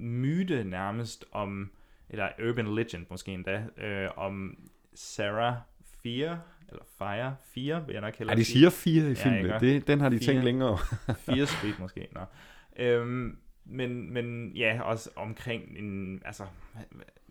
myte nærmest om, eller urban legend måske endda, øh, om Sarah Fear, eller Fire 4, vil jeg nok hellere Ej, de sige. siger fire i filmen. ikke? Det- den har de tænkt Fire- længere. [LAUGHS] Fire Street måske, nå. Øhm, men, men ja, også omkring en, altså,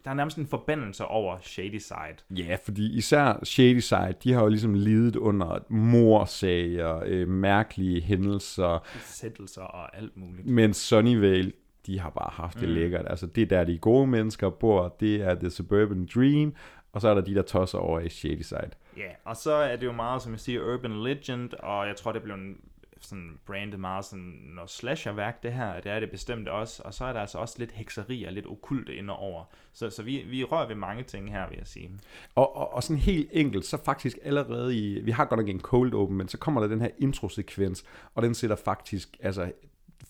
der er nærmest en forbandelse over Shady Side. Ja, fordi især Shady Side, de har jo ligesom lidet under morsager, øh, mærkelige hændelser. Sættelser og alt muligt. Men Sunnyvale, de har bare haft det mm. lækkert. Altså det er der, de gode mennesker bor, det er The Suburban Dream, og så er der de, der tosser over i Shady Side. Ja, og så er det jo meget, som jeg siger, urban legend, og jeg tror, det blev en sådan brandet meget sådan noget slasherværk, det her, det er det bestemt også, og så er der altså også lidt hekseri og lidt okulte indover. Så, så vi, vi rører ved mange ting her, vil jeg sige. Og, og, og sådan helt enkelt, så faktisk allerede i, vi har godt nok en cold open, men så kommer der den her introsekvens, og den sætter faktisk, altså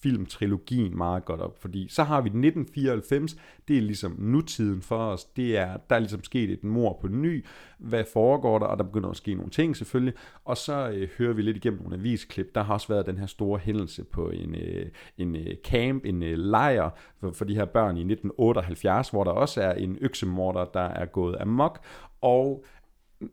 filmtrilogien meget godt op, fordi så har vi 1994, det er ligesom nutiden for os, det er, der er ligesom sket et mor på ny, hvad foregår der, og der begynder at ske nogle ting selvfølgelig, og så øh, hører vi lidt igennem nogle avisklip, der har også været den her store hændelse på en, øh, en øh, camp, en øh, lejr for, for de her børn i 1978, hvor der også er en øksemorder, der er gået amok, og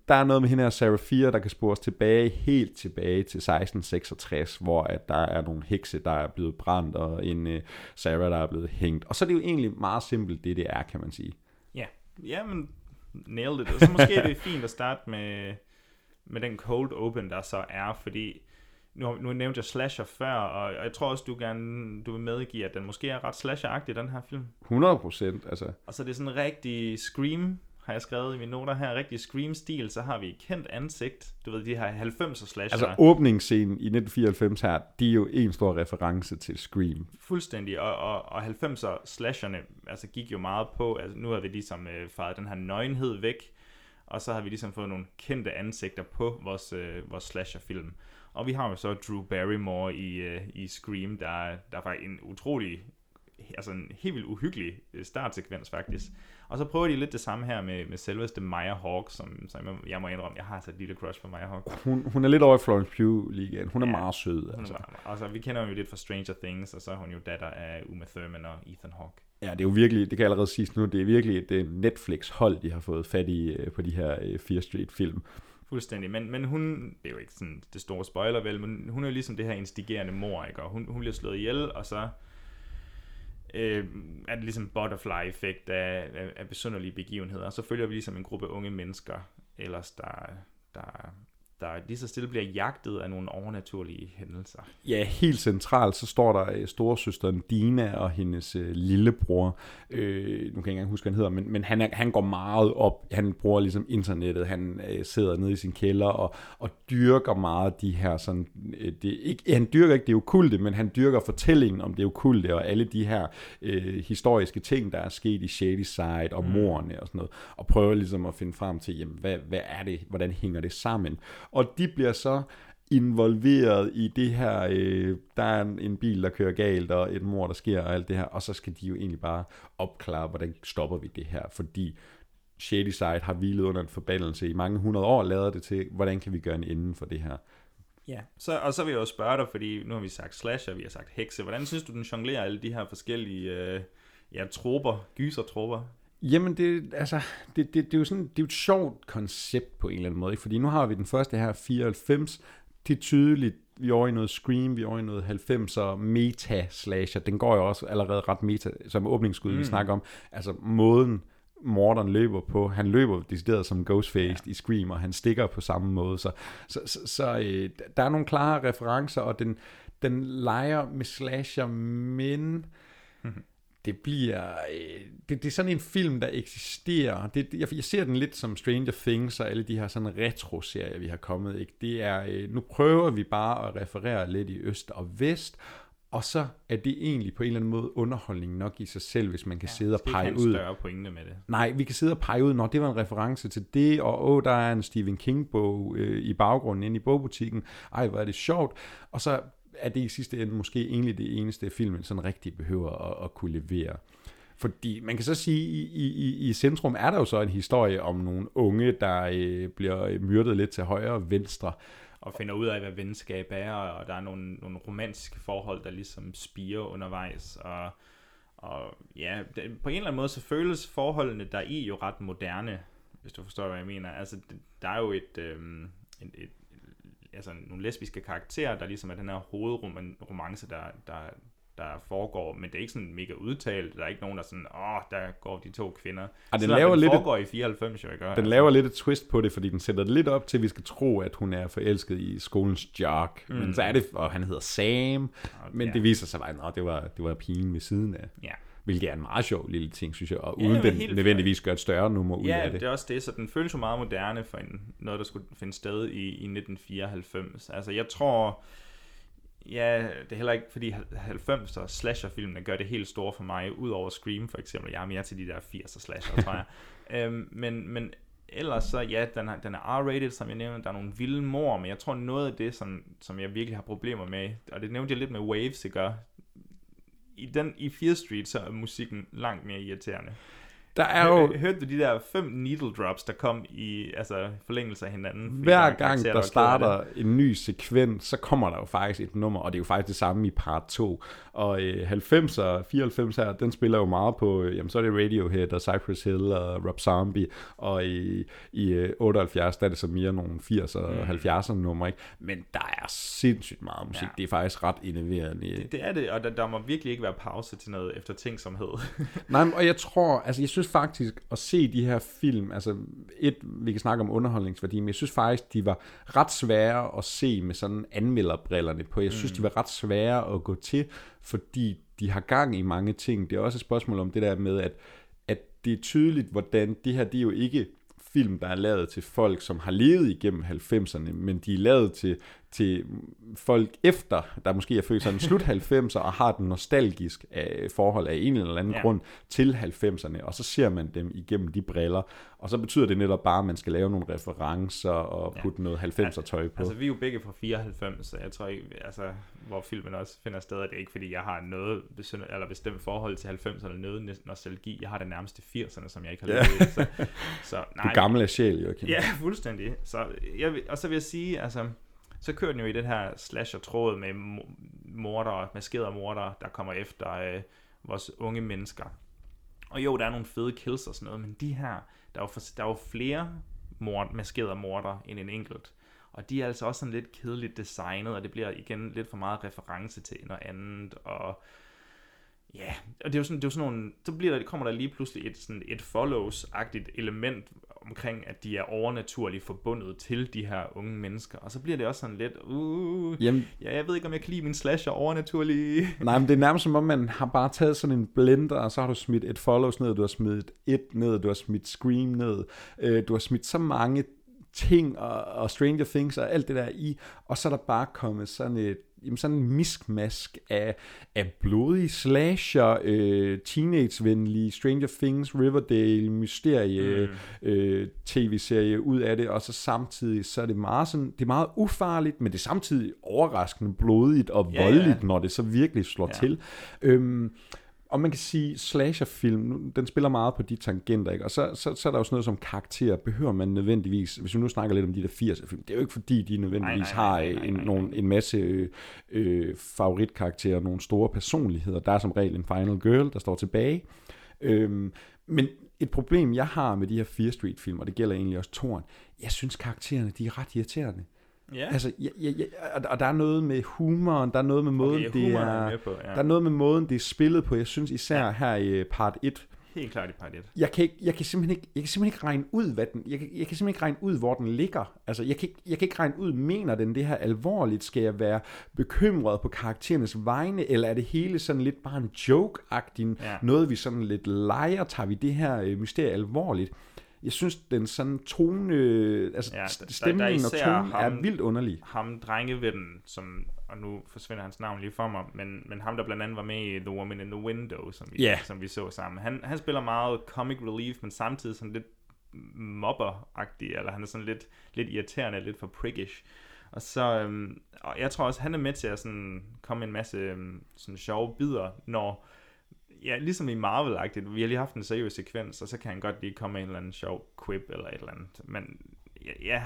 der er noget med hende her Sarah der kan spores tilbage, helt tilbage til 1666, hvor at der er nogle hekse, der er blevet brændt, og en uh, Sarah, der er blevet hængt. Og så er det jo egentlig meget simpelt, det det er, kan man sige. Ja, ja men nailed it. Og så måske er det fint at starte med, med den cold open, der så er, fordi nu, nu nævnte jeg slasher før, og jeg tror også, du gerne du vil medgive, at den måske er ret slasher-agtig, den her film. 100 procent, altså. Og så er det sådan en rigtig scream, har jeg skrevet i mine noter her, rigtig scream-stil, så har vi et kendt ansigt, du ved, de her 90'er slasher. Altså åbningsscenen i 1994 her, de er jo en stor reference til Scream. Fuldstændig, og, og, og 90'er slasherne altså, gik jo meget på, altså nu har vi ligesom øh, faret den her nøgenhed væk, og så har vi ligesom fået nogle kendte ansigter på vores, øh, vores slasherfilm. Og vi har jo så Drew Barrymore i, øh, i Scream, der, der er faktisk en utrolig, altså en helt vildt uhyggelig øh, startsekvens faktisk. Og så prøver de lidt det samme her med, med selveste Maya Hawke, som, som jeg, jeg må indrømme, jeg har altså et lille crush på Maya Hawke. Hun, hun er lidt over i Florence Pugh ligaen. Hun er Ja, meget sød, Hun altså. er meget, altså, vi kender jo lidt fra Stranger Things, og så er hun jo datter af Uma Thurman og Ethan Hawke. Ja, det er jo virkelig, det kan allerede siges nu, det er virkelig et øh, Netflix-hold, de har fået fat i øh, på de her øh, Fear Street-film. Fuldstændig, men, men hun, det er jo ikke sådan det store spoiler vel, men hun er jo ligesom det her instigerende mor, ikke? Og hun, hun bliver slået ihjel, og så øh, er det ligesom butterfly-effekt af, af, af besynderlige begivenheder. Og så følger vi ligesom en gruppe unge mennesker, ellers der, der, der lige så stille bliver jagtet af nogle overnaturlige hændelser. Ja, helt centralt, så står der øh, storesøsteren Dina og hendes øh, lillebror. Øh, nu kan jeg ikke engang huske, hvad han hedder, men, men han, er, han går meget op. Han bruger ligesom internettet. Han øh, sidder nede i sin kælder og, og dyrker meget de her sådan... Øh, det, ikke, han dyrker ikke det okulte, men han dyrker fortællingen om det okulte og alle de her øh, historiske ting, der er sket i Shady Side og mm. morerne og sådan noget. Og prøver ligesom at finde frem til, jamen, hvad, hvad er det? Hvordan hænger det sammen? Og de bliver så involveret i det her, øh, der er en, en bil, der kører galt, og et mor, der sker, og alt det her, og så skal de jo egentlig bare opklare, hvordan stopper vi det her, fordi Shady Side har hvilet under en forbandelse i mange hundrede år, lader det til, hvordan kan vi gøre en ende for det her. Ja, så, og så vil jeg jo spørge dig, fordi nu har vi sagt slasher, vi har sagt hekse, hvordan synes du, den jonglerer alle de her forskellige øh, ja, tropper, gysertropper? Jamen, det, altså, det, det, det, er jo sådan, det er jo et sjovt koncept på en eller anden måde, ikke? fordi nu har vi den første her 94, det er tydeligt, vi er over i noget Scream, vi er over i noget 90'er meta-slasher, den går jo også allerede ret meta, som åbningsskud, mm. vi snakker om, altså måden, morderen løber på. Han løber decideret som Ghostface ja. i Scream, og han stikker på samme måde. Så, så, så, så øh, der er nogle klare referencer, og den, den leger med slasher, men. Det bliver... Øh, det, det er sådan en film, der eksisterer. Det, jeg, jeg ser den lidt som Stranger Things og alle de her sådan retro-serier, vi har kommet. Ikke? Det er, øh, nu prøver vi bare at referere lidt i øst og vest, og så er det egentlig på en eller anden måde underholdning nok i sig selv, hvis man kan ja, sidde og pege ud. større pointe med det. Nej, vi kan sidde og pege ud, når det var en reference til det, og åh, der er en Stephen King-bog øh, i baggrunden inde i bogbutikken. Ej, hvor er det sjovt. Og så er det i sidste ende måske egentlig det eneste, filmen sådan rigtig behøver at, at kunne levere. Fordi man kan så sige, i, i, i centrum er der jo så en historie om nogle unge, der øh, bliver øh, myrdet lidt til højre og venstre og finder ud af, hvad venskab er, og der er nogle, nogle romantiske forhold, der ligesom spiger undervejs, og, og ja, det, på en eller anden måde, så føles forholdene der i jo ret moderne, hvis du forstår, hvad jeg mener. Altså, der er jo et, øh, et, et altså nogle lesbiske karakterer, der ligesom er den her hovedromance, der, der, der foregår, men det er ikke sådan mega udtalt. Der er ikke nogen, der sådan, åh, der går de to kvinder. Og den så laver den lidt foregår et, i 94, jo ikke? Den altså. laver lidt et twist på det, fordi den sætter det lidt op til, at vi skal tro, at hun er forelsket i skolens jock. Mm. Men så er det, og han hedder Sam, okay, men det viser sig bare, at det var, det var pigen ved siden af. Ja. Hvilket er en meget sjov lille ting, synes jeg, og ja, uden den nødvendigvis gør et større nummer ud ja, af det. det er også det, så den føles jo meget moderne for en, noget, der skulle finde sted i, i 1994. Altså, jeg tror, Ja, det er heller ikke, fordi 90'er slasherfilmene gør det helt store for mig, udover Scream for eksempel. Jeg er mere til de der 80'er slasher, tror jeg. [LAUGHS] øhm, men, men ellers så, ja, den er, den er R-rated, som jeg nævnte. Der er nogle vilde mor, men jeg tror noget af det, som, som jeg virkelig har problemer med, og det nævnte jeg lidt med Waves, ikke? I, den, I Fear Street, så er musikken langt mere irriterende. Der er jo... Hørte du de der fem needle drops, der kom i altså, forlængelse af hinanden? Hver gang, der, der starter en ny sekvens, så kommer der jo faktisk et nummer, og det er jo faktisk det samme i part 2. Og øh, 90'er, 94 her, den spiller jo meget på, øh, jamen så er det Radiohead og Cypress Hill og Rob Zombie, og i, i øh, 78, der er det så mere nogle 80'er og mm. 70'er numre, ikke? Men der er sindssygt meget musik, ja. det er faktisk ret innoverende. Det, det er det, og der, der må virkelig ikke være pause til noget efter tænksomhed. Nej, og jeg tror, altså jeg synes faktisk at se de her film, altså et, vi kan snakke om underholdningsværdi, men jeg synes faktisk, de var ret svære at se med sådan anmelderbrillerne på. Jeg synes, mm. de var ret svære at gå til, fordi de har gang i mange ting. Det er også et spørgsmål om det der med, at, at det er tydeligt, hvordan det her, det er jo ikke film, der er lavet til folk, som har levet igennem 90'erne, men de er lavet til til folk efter, der måske er født sådan slut 90'er og har den nostalgisk øh, forhold af en eller anden ja. grund til 90'erne, og så ser man dem igennem de briller, og så betyder det netop bare, at man skal lave nogle referencer og putte ja. noget 90'er tøj på. Altså vi er jo begge fra 94, så jeg tror ikke, altså hvor filmen også finder sted, det er ikke fordi jeg har noget eller bestemt forhold til 90'erne, noget nostalgi, jeg har det nærmeste 80'erne, som jeg ikke har levet ja. så, så [LAUGHS] nej. Du gamle sjæl, Joachim. Ja, [LAUGHS] fuldstændig. Så jeg, og så vil jeg sige, altså så kører den jo i den her slasher-tråd med morder, maskerede morder, der kommer efter øh, vores unge mennesker. Og jo, der er nogle fede kills og sådan noget, men de her, der er jo, for, der er jo flere mord, maskerede morder end en enkelt. Og de er altså også sådan lidt kedeligt designet, og det bliver igen lidt for meget reference til noget andet, og ja, og det er jo sådan, det er jo sådan nogle, så bliver der, kommer der lige pludselig et, sådan et follows-agtigt element omkring, at de er overnaturligt forbundet til de her unge mennesker, og så bliver det også sådan lidt, uh, Jamen- ja, jeg ved ikke, om jeg kan lide min slasher overnaturlige. [LAUGHS] Nej, men det er nærmest som om, man har bare taget sådan en blender, og så har du smidt et follows ned, du har smidt et ned, du har smidt Scream ned, øh, du har smidt så mange ting og, og Stranger Things og alt det der i, og så er der bare kommet sådan et jamen sådan en miskmask af, af blodige slasher, øh, teenagevenlige Stranger Things, Riverdale, mysterie, mm. øh, tv-serie ud af det, og så samtidig, så er det meget sådan, det er meget ufarligt, men det er samtidig overraskende blodigt og Ja, ja. voldeligt, når det så virkelig slår Ja. til. Øhm, og man kan sige, slasherfilm, den spiller meget på de tangenter, ikke? og så, så, så er der jo sådan noget som karakter, behøver man nødvendigvis, hvis vi nu snakker lidt om de der 80'er film, det er jo ikke fordi, de nødvendigvis Nej, nej, nej, har en, nogle, en masse øh, øh, favoritkarakterer, nogle store personligheder. Der er som regel en final girl, der står tilbage. Øhm, men et problem, jeg har med de her Fear Street-film, og det gælder egentlig også Toren, jeg synes karaktererne, de er ret irriterende. Ja. Altså, ja, ja, ja, og- der er noget med humoren, der er noget med måden, det humoren er er, på, ja. der er noget med måden, det er spillet på. Jeg synes især ja. her i øh, part 1, Helt klart i part 1. jeg kan, ikke, jeg, kan simpelthen ikke, jeg kan simpelthen ikke regne ud, hvad den, jeg, kan, jeg kan simpelthen ikke regne ud, hvor den ligger. Altså, jeg kan, ikke, jeg kan ikke regne ud, mener den det her alvorligt? Skal jeg være bekymret på karakterernes vegne, eller er det hele sådan lidt bare en joke-agtig, Ja. noget vi sådan lidt leger, tager vi det her øh, mysterie alvorligt? Jeg synes, den sådan tone, altså Ja, ja, der- der- stemningen og tonen ham- er vildt underlig. Ham drengevennen, som, og nu forsvinder hans navn lige for mig, men, men ham, der blandt andet var med i The Woman in the Window, som vi, Ja. som vi så sammen. Han, han spiller meget comic relief, men samtidig sådan lidt mobber-agtig, eller han er sådan lidt, lidt irriterende, lidt for prickish. Og så, øhm, og jeg tror også, han er med til at sådan komme en masse øhm, sådan sjove bidder, når, ja, ligesom i Marvel-agtigt, vi har lige haft en seriøs sekvens, og så kan han godt lige komme med en eller anden sjov quip eller et eller andet. Men ja, ja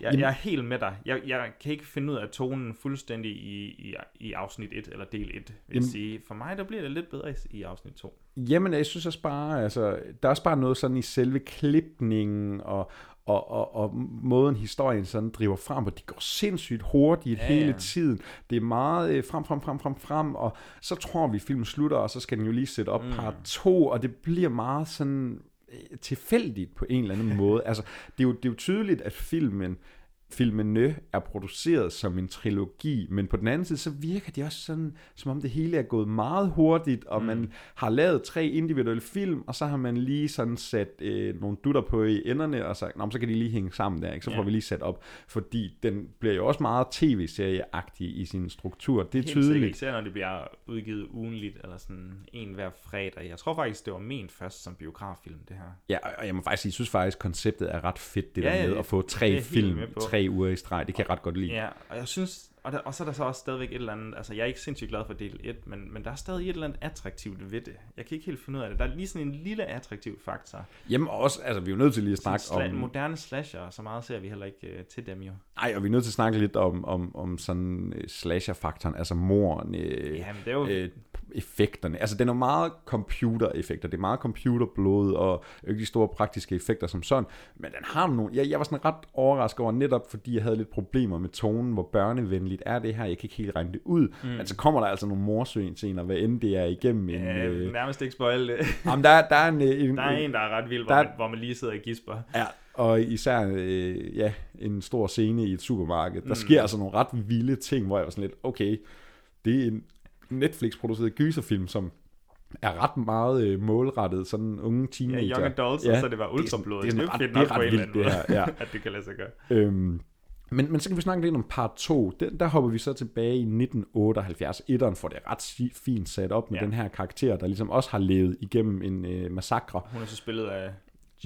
jeg, Jamen- jeg er helt med dig. Jeg, jeg kan ikke finde ud af tonen fuldstændig i, i, i afsnit 1, eller del 1, vil Jamen- sige. For mig, der bliver det lidt bedre i, i afsnit 2. Jamen, jeg synes også bare, altså, der er også bare noget sådan i selve klipningen og, og, og, og måden historien sådan driver frem, og de går sindssygt hurtigt Ja, hele ja. tiden. Det er meget øh, frem, frem, frem, frem, frem, og så tror vi, filmen slutter, og så skal den jo lige sætte op Mm. mm. part 2, og det bliver meget sådan øh, tilfældigt på en eller anden måde. [LAUGHS] Altså, det er, jo, det er jo tydeligt, at filmen filmene er produceret som en trilogi, men på den anden side, så virker det også sådan, som om det hele er gået meget hurtigt, og mm. man har lavet tre individuelle film, og så har man lige sådan sat øh, nogle dutter på i enderne, og sagt, Nå, så kan de lige hænge sammen der, ikke? så Ja. får vi lige sat op, fordi den bliver jo også meget tv-serieagtig i sin struktur, det er Helt tydeligt. især når det bliver udgivet ugenligt, eller sådan en hver fredag. Jeg tror faktisk, det var ment først som biograffilm, det her. Ja, og- jeg må faktisk sige, jeg synes faktisk, konceptet er ret fedt, det Ja, der ja, med det- at få tre film, på. Tre uger i streg, det kan jeg ret godt lide. Ja, og jeg synes, og, der, og så er der så også stadigvæk et eller andet, altså jeg er ikke sindssygt glad for del 1, men, men der er stadig et eller andet attraktivt ved det. Jeg kan ikke helt finde ud af det. Der er lige sådan en lille attraktiv faktor. Jamen også, altså vi er jo nødt til lige at snakke sla- om... moderne slasher, så meget ser vi heller ikke uh, til dem jo. Nej, og vi er nødt til at snakke lidt om, om, om sådan uh, slasher-faktoren, altså moren, uh, Jamen, det er jo- øh, effekterne. Altså, den er meget computer-effekter. Det er meget computerblod og ikke de store praktiske effekter som sådan. Men den har nogle... Jeg, jeg var sådan ret overrasket over, netop fordi jeg havde lidt problemer med tonen, hvor børnevenligt er det her. Jeg kan ikke helt regne det ud. Mm. Men så kommer der altså nogle morsøen scener, hvad end det er igennem en... Ja, øh, nærmest ikke spoil det. [LAUGHS] Jamen, der, der er en... øh, en Der er en, der er ret vild, hvor, der- man, hvor man lige sidder og gisper. Ja, og især øh, ja, en stor scene i et supermarked. Der mm. sker altså nogle ret vilde ting, hvor jeg var sådan lidt, okay, det er en Netflix-produceret gyserfilm, som er ret meget øh, målrettet sådan unge teenager. Ja, young adults, og så det var ultrablodigt. Det er, Det er det er, det en er ret vildt, det her. Ja. at det kan lade sig gøre. Øhm, men, men så kan vi snakke lidt om part 2. Den, der hopper vi så tilbage i 1978. Etteren får det ret fint sat op med Ja. ja. den her karakter, der ligesom også har levet igennem en øh, massakre. Hun er så spillet af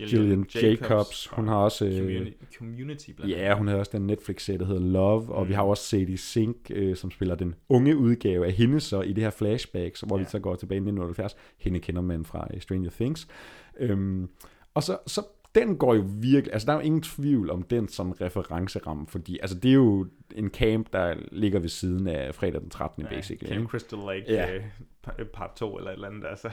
Gillian Jacobs. Hun har også... øh, Community, community blandt Ja, hun havde også den Netflix-serie, der hedder Love, og mm. vi har også Sadie Sink, øh, som spiller den unge udgave af hende så i det her flashback, hvor ja. vi så går tilbage i 1978. Hende kender man fra øh, Stranger Things. Øhm, og så, så den går jo virkelig, altså der er jo ingen tvivl om den som referenceramme, fordi altså det er jo en camp, der ligger ved siden af fredag den 13. Ja, basically. Camp? Crystal Lake Ja. pa- part 2 eller et eller andet. Altså.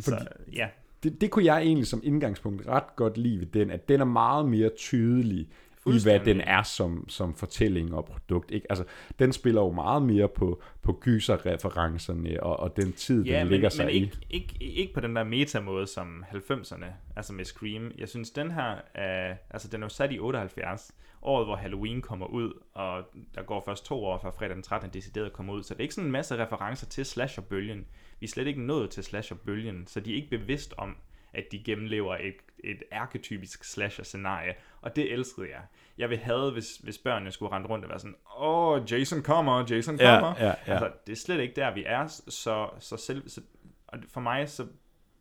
Fordi- Så ja, det, det kunne jeg egentlig som indgangspunkt ret godt lide ved den, at den er meget mere tydelig i hvad den er som, som fortælling og produkt. Ikke? Altså, den spiller jo meget mere på, på gyserreferencerne og, og den tid, ja, den men, ligger sig men i. ikke, ikke, ikke på den der meta-måde som 90'erne, altså med Scream. Jeg synes, den her, er, altså den er jo sat i 78, året hvor Halloween kommer ud, og der går først to år fra fredag den 13. decideret kommer ud, så det er ikke sådan en masse referencer til slasher-bølgen. Vi er slet ikke nået til slasher-bølgen, så de er ikke bevidst om, at de gennemlever et, et arketypisk slasher-scenarie, og det elskede jeg. Jeg vil have, hvis, hvis børnene skulle rende rundt og være sådan, åh, Jason kommer, Jason Ja, kommer. ja, ja. Altså, det er slet ikke der, vi er, så, så, selv, så og for mig så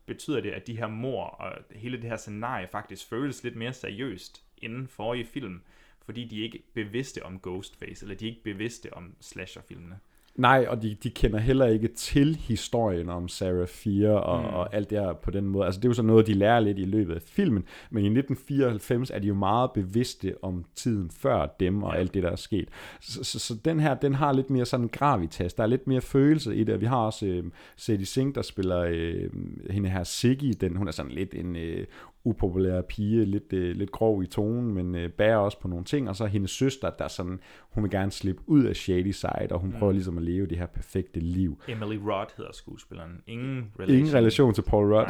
betyder det, at de her mor og hele det her scenarie faktisk føles lidt mere seriøst inden forrige film, fordi de er ikke bevidste om Ghostface, eller de er ikke bevidste om slasherfilmene. Nej, og de, de kender heller ikke til historien om Sarah 4 og, Mm. og alt det her på den måde. Altså det er jo så noget, de lærer lidt i løbet af filmen, men i 1994 er de jo meget bevidste om tiden før dem og ja. alt det, der er sket. Så, så, så den her, den har lidt mere sådan gravitas, der er lidt mere følelse i det, og vi har også øh, Sadie Sink, der spiller øh, hende her Siggy, den, hun er sådan lidt en øh, upopulær pige, lidt, øh, lidt grov i tonen, men øh, bærer også på nogle ting, og så hendes søster, der sådan, hun vil gerne slippe ud af Shady Side, og hun Mm. prøver ligesom at leve det her perfekte liv. Emily Roth hedder skuespilleren. Ingen Ingen relation til Paul Rudd.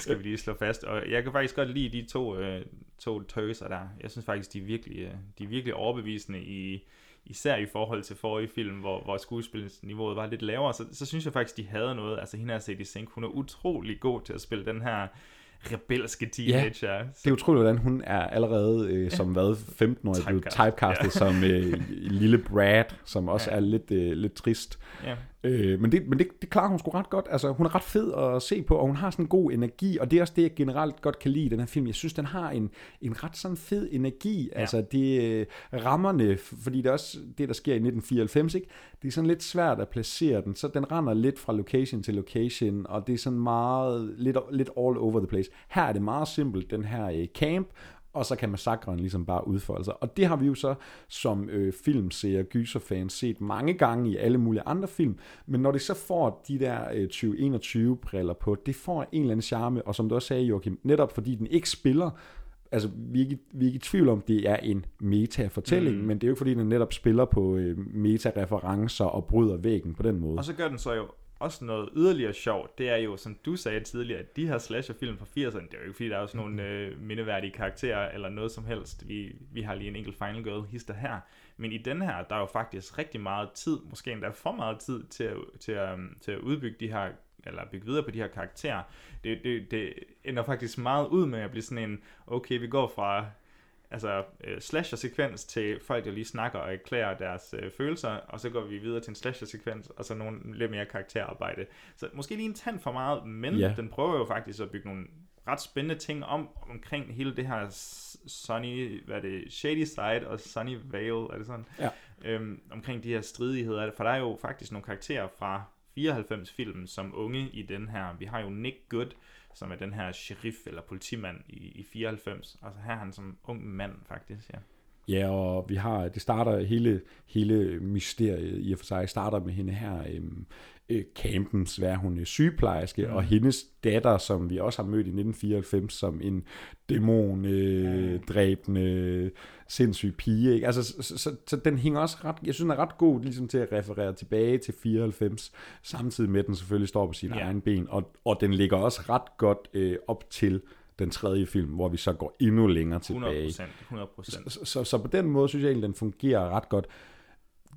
skal vi lige slå fast. Og jeg kan faktisk godt lide de to, øh, to tøser der. Jeg synes faktisk, de er virkelig, øh, de er virkelig overbevisende i, især i forhold til forrige film, hvor, hvor skuespilsniveauet var lidt lavere, så, så synes jeg faktisk, de havde noget. Altså hende her Sadie Sink, hun er utrolig god til at spille den her rebelske teenager. Ja, det er utroligt, hvordan hun er allerede øh, som hvad, 15 år blevet Typecast. typecastet Ja. som øh, [LAUGHS] lille Brad, som også Ja. er lidt, øh, lidt trist. Ja. Øh, men det, men det, det klarer hun sgu ret godt. Altså, hun er ret fed at se på, og hun har sådan en god energi, og det er også det, jeg generelt godt kan lide i den her film. Jeg synes, den har en, en ret sådan fed energi. Ja. Altså, det øh, rammerne, fordi det er også det, der sker i 1994, ikke? Det er sådan lidt svært at placere den, så den render lidt fra location til location, og det er sådan meget, lidt, lidt all over the place. Her er det meget simpelt, den her øh, camp, og så kan massakren ligesom bare udfolde sig. Og det har vi jo så som øh, filmseere, gyserfans set mange gange i alle mulige andre film, men når det så får de der øh, 2021-briller på, det får en eller anden charme, og som du også sagde, Joachim, netop fordi den ikke spiller altså, vi er, ikke, vi er ikke i tvivl om, det er en meta-fortælling, mm. men det er jo ikke, fordi den netop spiller på øh, meta-referencer og bryder væggen på den måde. Og så gør den så jo også noget yderligere sjovt, det er jo, som du sagde tidligere, at de her slasherfilm fra 80'erne, det er jo ikke fordi, der er sådan nogle øh, mindeværdige karakterer eller noget som helst. Vi, vi har lige en enkelt Final Girl hister her. Men i den her, der er jo faktisk rigtig meget tid, måske endda for meget tid, til at, til at, øhm, til at udbygge de her eller bygge videre på de her karakterer. Det, det, det ender faktisk meget ud med at blive sådan en, okay, vi går fra altså øh, slasher-sekvens til folk, der lige snakker og erklærer deres øh, følelser, og så går vi videre til en slasher-sekvens, og så nogle lidt mere karakterarbejde. Så måske lige en tand for meget, men Ja. den prøver jo faktisk at bygge nogle ret spændende ting om omkring hele det her Sunny, hvad er det, Shady Side og Sunny Vale, er det sådan? Ja. Øhm, omkring de her stridigheder, for der er jo faktisk nogle karakterer fra 94-filmen som unge i den her. Vi har jo Nick Good, som er den her sheriff eller politimand i, i 94. Altså her er han som ung mand faktisk, ja. Ja, og vi har, det starter hele, hele mysteriet i og for sig, starter med hende her, øhm, øh, campens, hvad hun, øh, sygeplejerske, Mm. og hendes datter, som vi også har mødt i 1994, som en dæmon, øh, dræbende, sindssyg pige, ikke? Altså, så, så, så, den hænger også ret, jeg synes, den er ret god ligesom til at referere tilbage til 94, samtidig med, at den selvfølgelig står på sine ja. egne ben, og, og den ligger også ret godt øh, op til den tredje film, hvor vi så går endnu længere tilbage. 100%, 100%. Så, så, så på den måde synes jeg egentlig, den fungerer ret godt.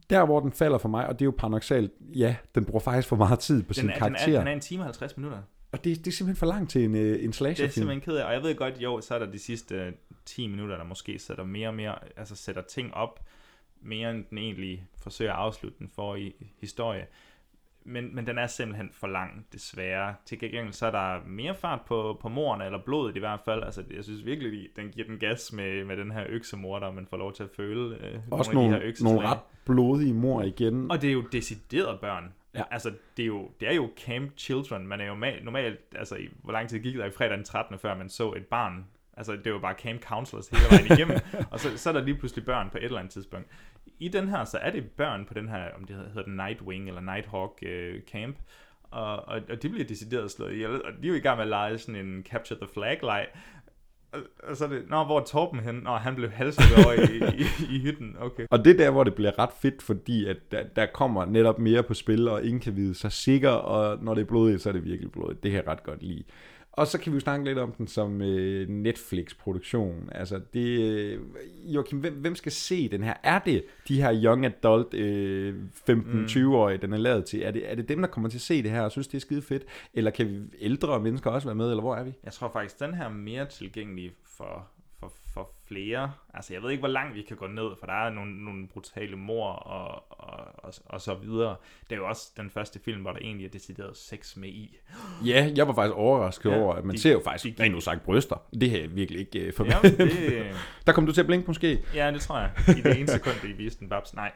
Der, hvor den falder for mig, og det er jo paradoxalt, ja, den bruger faktisk for meget tid på Den sin er, den, karakter. er, den er en time og 50 minutter. Og det, det er simpelthen for langt til en, øh, en Det er slasherfilm. simpelthen ked af, og jeg ved godt, jo, så er der de sidste øh, 10 minutter, der måske sætter mere og mere, altså sætter ting op, mere end den egentlig forsøger at afslutte den for i historie. Men, men den er simpelthen for lang, desværre. Til gengæld så er der mere fart på, på morerne, eller blodet i hvert fald. Altså, jeg synes virkelig, den giver den gas med, med den her øksemor, der man får lov til at føle. Øh, Også nogle, nogle, af de her nogle ret blodige mor igen. Og det er jo decideret børn. Ja. Altså, det er, jo, det er jo camp children. Man er jo ma- normalt, altså, i, hvor lang tid gik der i fredag den 13. før man så et barn? Altså, det var bare camp counselors hele vejen igennem. [LAUGHS] og så, så er der lige pludselig børn på et eller andet tidspunkt. I den her, så er det børn på den her, om det hedder den Nightwing eller Nighthawk øh, camp. og, og, og de bliver decideret slået ihjel, og de er jo i gang med at lege sådan en capture the flag leg. Og, og så er det, nå, hvor er Torben hen? Nå, han blev halset over i, i, i hytten, okay. Og det er der, hvor det bliver ret fedt, fordi at der, der kommer netop mere på spil, og ingen kan vide sig sikker, og når det er blodigt, så er det virkelig blodigt. Det kan jeg ret godt lide. Og så kan vi jo snakke lidt om den som øh, Netflix-produktion. Altså, det, øh, Joachim, hvem, hvem skal se den her? Er det de her young adult øh, 15-20-årige, den er lavet til? Er det, er det dem, der kommer til at se det her og synes, det er skide fedt? Eller kan vi ældre mennesker også være med, eller hvor er vi? Jeg tror faktisk, den her er mere tilgængelig for, for, for flere. Altså, jeg ved ikke, hvor langt vi kan gå ned, for der er nogle, nogle brutale mor og, og, og, og så videre. Det er jo også den første film, hvor der egentlig er decideret sex med i. Ja, jeg var faktisk overrasket Ja, over, at man de- ser jo faktisk de- rent udsagt bryster. Det har jeg virkelig ikke Ja, forventet. det- [LAUGHS] Der kom du til at blinke måske? Ja, det tror jeg. I det ene sekund, de viste den babs. Nej.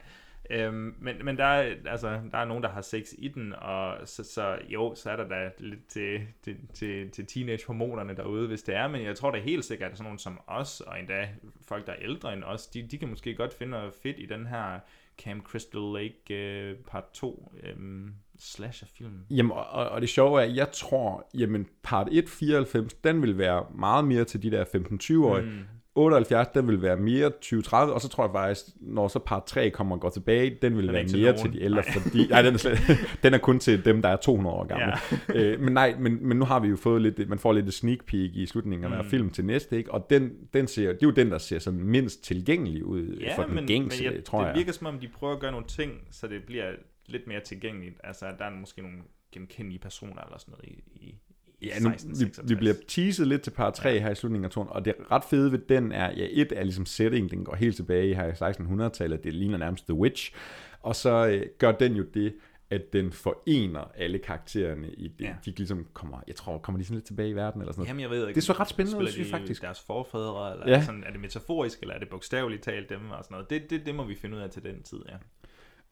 Øhm, men, men der er, altså, der er nogen, der har sex i den, og så, så jo, så er der da lidt til, til, til, til teenage-hormonerne derude, hvis det er, men jeg tror da helt sikkert, at sådan nogen som os, og endda folk, der er ældre end os, de, de kan måske godt finde noget fedt i den her Camp Crystal Lake øh, part 2 øhm, slasher-film. Jamen, og, og og det sjove er, at jeg tror, jamen, part 1, 94, den vil være meget mere til de der 15-20-årige. Mm. Mm. 78, den vil være mere 20-30, og så tror jeg faktisk, når så part 3 kommer og går tilbage, den vil Den være til mere nogen. til de ældre, Nej. fordi... Nej, den er, slet, [LAUGHS] den er kun til dem, der er 200 år gamle. Ja. [LAUGHS] øh, men nej, men, men nu har vi jo fået lidt, man får lidt et sneak peek i slutningen af Mm. film til næste, ikke? Og den, den ser, det er jo den, der ser sådan mindst tilgængelig ud Ja, for den men, gængse, men jeg, tror det jeg. virker som om, de prøver at gøre nogle ting, så det bliver lidt mere tilgængeligt. Altså, der er måske nogle genkendelige personer eller sådan noget i, i Ja, nu, vi, 1666. vi bliver teaset lidt til par 3 ja. her i slutningen af turen, og det ret fede ved den er, ja, et er ligesom setting, den går helt tilbage her i 1600-tallet, det ligner nærmest The Witch, og så øh, gør den jo det, at den forener alle karaktererne i det. Ja. De ligesom kommer, jeg tror, kommer de sådan lidt tilbage i verden eller sådan noget. Jamen, jeg ved ikke. Det så ret spændende spiller synes de faktisk. deres forfædre, eller Ja. er, sådan, er det metaforisk, eller er det bogstaveligt talt dem, og sådan noget. Det, det, det må vi finde ud af til den tid, ja.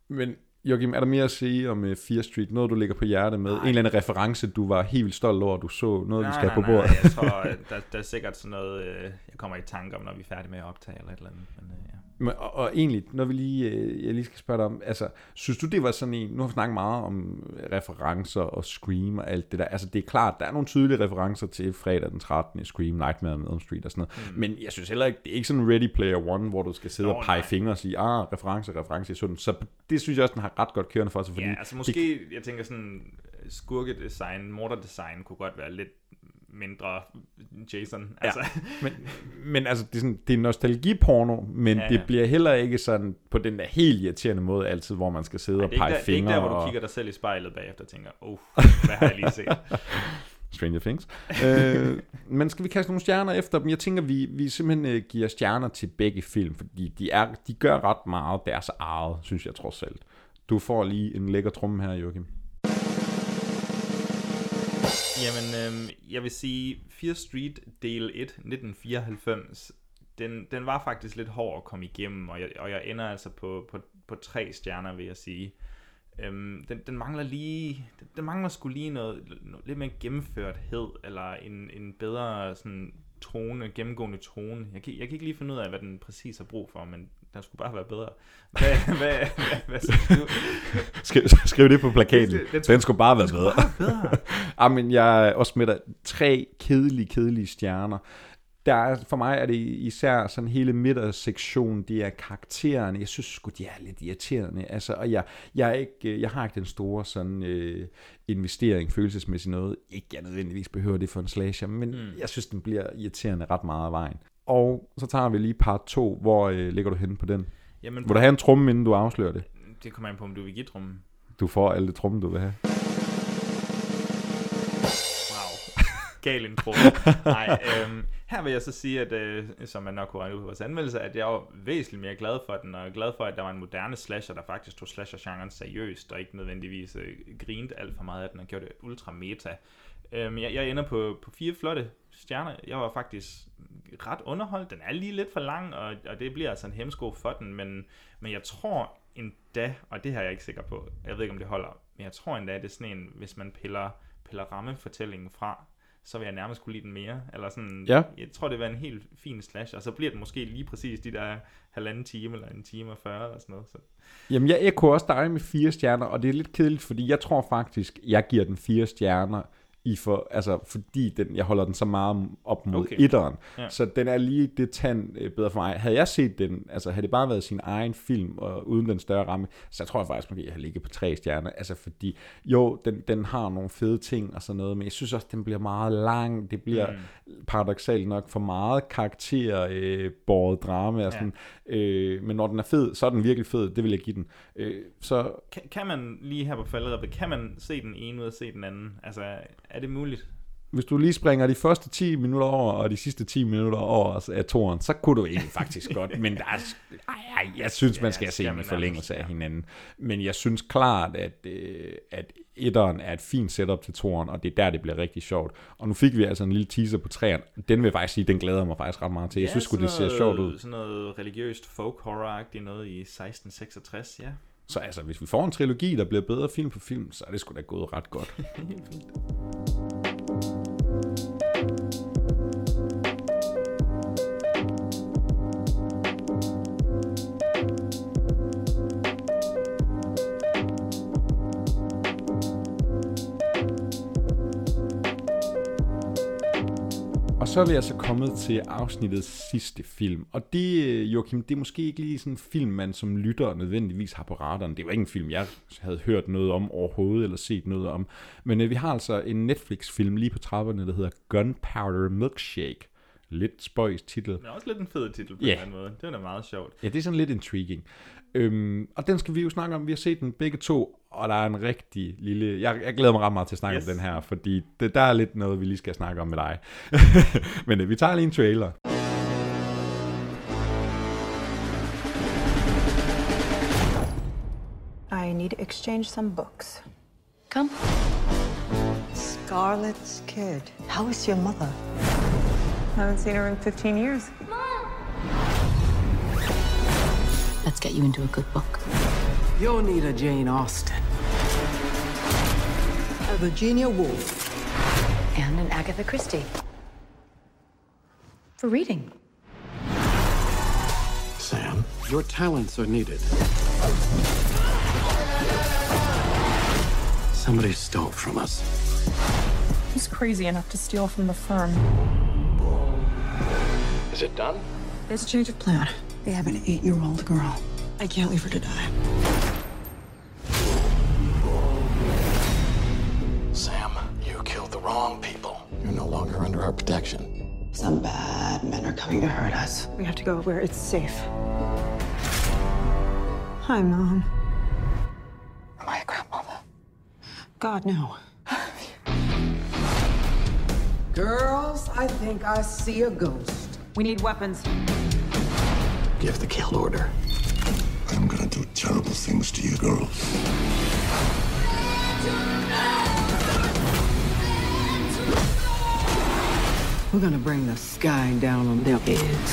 Men Joachim, er der mere at sige om uh, Fear Street? Noget, du lægger på hjertet med? Nej. En eller anden reference, du var helt vildt stolt over, du så? Noget, vi Nej, skal nej, på nej, bordet? jeg tror, at der, der er sikkert sådan noget, øh, jeg kommer i tanke om, når vi er færdige med at optage, eller et eller andet. Men, øh, ja. Men, og, og egentlig, når vi lige, øh, jeg lige skal spørge dig om, altså, synes du det var sådan en, nu har vi snakket meget om referencer og Scream og alt det der, altså det er klart, der er nogle tydelige referencer til fredag den 13. i Scream, Nightmare on Elm Street og sådan noget, mm. men jeg synes heller ikke, det er ikke sådan Ready Player One, hvor du skal sidde Nå, og pege nej. fingre og sige, ah, reference, reference, sådan, så det synes jeg også, den har ret godt kørende for sig, fordi Ja, altså måske, jeg tænker sådan, skurkedesign, morderdesign kunne godt være lidt mindre Jason. Altså, Ja, [LAUGHS] men, men altså, det er, sådan, det er nostalgiporno, men Ja, ja, det bliver heller ikke sådan på den der helt irriterende måde altid, hvor man skal sidde Ej, og pege der, det er ikke fingre. der, hvor du og... kigger dig selv i spejlet bagefter og tænker, oh, hvad har jeg lige set? [LAUGHS] Stranger Things. øh, men skal vi kaste nogle stjerner efter dem? Jeg tænker, vi, vi simpelthen øh, giver stjerner til begge film, fordi de, er, de gør ret meget deres eget, synes jeg trods alt. Du får lige en lækker tromme her, Joachim. Jamen, øhm, jeg vil sige, Fear Street del 1, 1994, den, den var faktisk lidt hård at komme igennem, og jeg, og jeg ender altså på, på, på tre stjerner, vil jeg sige. Øhm, den, den mangler lige, den, den mangler skulle lige noget, noget lidt mere gennemførthed, eller en, en bedre sådan tone, gennemgående tone. Jeg kan, jeg kan ikke lige finde ud af, hvad den præcis har brug for, men den skulle bare være bedre. Hvad, hvad, hvad, hvad synes du? Skriv, skriv det på plakaten. Den- den Den skulle bare være den skulle bedre. bare bedre. [LAUGHS] ah, men jeg er også med dig. Tre kedelige, kedelige stjerner. Der er, for mig er det især sådan hele midtersektionen, det er karaktererne. Jeg synes sgu, de er lidt irriterende. Altså, og jeg, jeg, er ikke, jeg har ikke den store sådan, øh, investering følelsesmæssigt noget. Ikke jeg nødvendigvis behøver det for en slasher, men mm. jeg synes, den bliver irriterende ret meget af vejen. Og så tager vi lige part 2. Hvor øh, ligger du henne på den? Jamen, Vil du have en tromme, inden du afslører det? Det kommer an på, om du vil give trummen. Du får alle tromme, du vil have. Wow. Gal intro. Nej, øhm, her vil jeg så sige, at øh, som man nok kunne regne ud på vores anmeldelse, at jeg var væsentligt mere glad for den, og jeg er glad for, at der var en moderne slasher, der faktisk tog slasher-genren seriøst, og ikke nødvendigvis øh, grinte alt for meget af den, og gjorde det ultra meta. Øhm, jeg, jeg ender på, på fire flotte stjerner. Jeg var faktisk ret underholdt. Den er lige lidt for lang, og, og det bliver altså en hemsko for den, men, men jeg tror endda, og det her er jeg ikke sikker på, jeg ved ikke om det holder, men jeg tror endda, det er sådan en, hvis man piller, piller rammefortællingen fra, så vil jeg nærmest kunne lide den mere. Eller sådan, Ja. Jeg tror, det være en helt fin slash, og så bliver det måske lige præcis de der halvanden time, eller en time og 40, eller sådan noget. Så. Jamen, jeg ekko også dig med fire stjerner, og det er lidt kedeligt, fordi jeg tror faktisk, jeg giver den fire stjerner, i for, altså, fordi den, jeg holder den så meget op mod Okay. etteren. Ja. Så den er lige det tand øh, bedre for mig. Havde jeg set den, altså havde det bare været sin egen film, og uden den større ramme, så tror jeg faktisk, at jeg har ligget på tre stjerner. Altså fordi, jo, den, den har nogle fede ting og sådan noget, men jeg synes også, den bliver meget lang. Det bliver mm. paradoxalt nok for meget karakter, øh, båret drama og sådan. Ja. Øh, men når den er fed, så er den virkelig fed. Det vil jeg give den. Øh, så Kan, kan man lige her på falderæbet, kan man se den ene ud og se den anden? Altså, er det muligt? hvis du lige springer de første 10 minutter over, og de sidste 10 minutter over af toren, så kunne du egentlig faktisk godt, men der er, ej, ej, jeg synes, man skal Ja, se man forlængelse af hinanden. Men jeg synes klart, at, øh, at etteren er et fint setup til toren, og det er der, det bliver rigtig sjovt. Og nu fik vi altså en lille teaser på træerne. Den vil jeg faktisk sige, den glæder mig faktisk ret meget til. Jeg synes sgu, det ser sjovt ud. Sådan noget religiøst folk horror-agtigt noget i 1666, ja. Så altså, hvis vi får en trilogi, der bliver bedre film for film, så er det sgu da gået ret godt. [LAUGHS] Og så er vi altså kommet til afsnittets sidste film. Og det, øh, Joachim, det er måske ikke lige sådan en film, man som lytter nødvendigvis har på radaren. Det var ikke en film, jeg havde hørt noget om overhovedet, eller set noget om. Men øh, vi har altså en Netflix-film lige på trapperne, der hedder Gunpowder Milkshake. Lidt spøjs titel. Det er også lidt en fed titel på Ja. en anden måde. Det er da meget sjovt. Ja, det er sådan lidt intriguing. Øhm, og den skal vi jo snakke om. Vi har set den begge to, og der er en rigtig lille... Jeg, jeg glæder mig ret meget til at snakke Yes. om den her, fordi det, der er lidt noget, vi lige skal snakke om med dig. [LAUGHS] Men øh, vi tager lige en trailer. I need to exchange some books. Come. Scarlet's kid. How is your mother? Haven't seen her in 15 years. Let's get you into a good book. You'll need a Jane Austen. A Virginia Woolf. And an Agatha Christie. For reading. Sam, your talents are needed. Somebody stole from us. Who's crazy enough to steal from the firm? Is it done? There's a change of plan. They have an eight-year-old girl. I can't leave her to die. Wrong people. You're no longer under our protection. Some bad men are coming to hurt us. We have to go where it's safe. Hi, Mom. Am I a grandmother? God, no. Girls, I think I see a ghost. We need weapons. Give the kill order. I'm gonna do terrible things to you girls. We're gonna bring the sky down on their heads.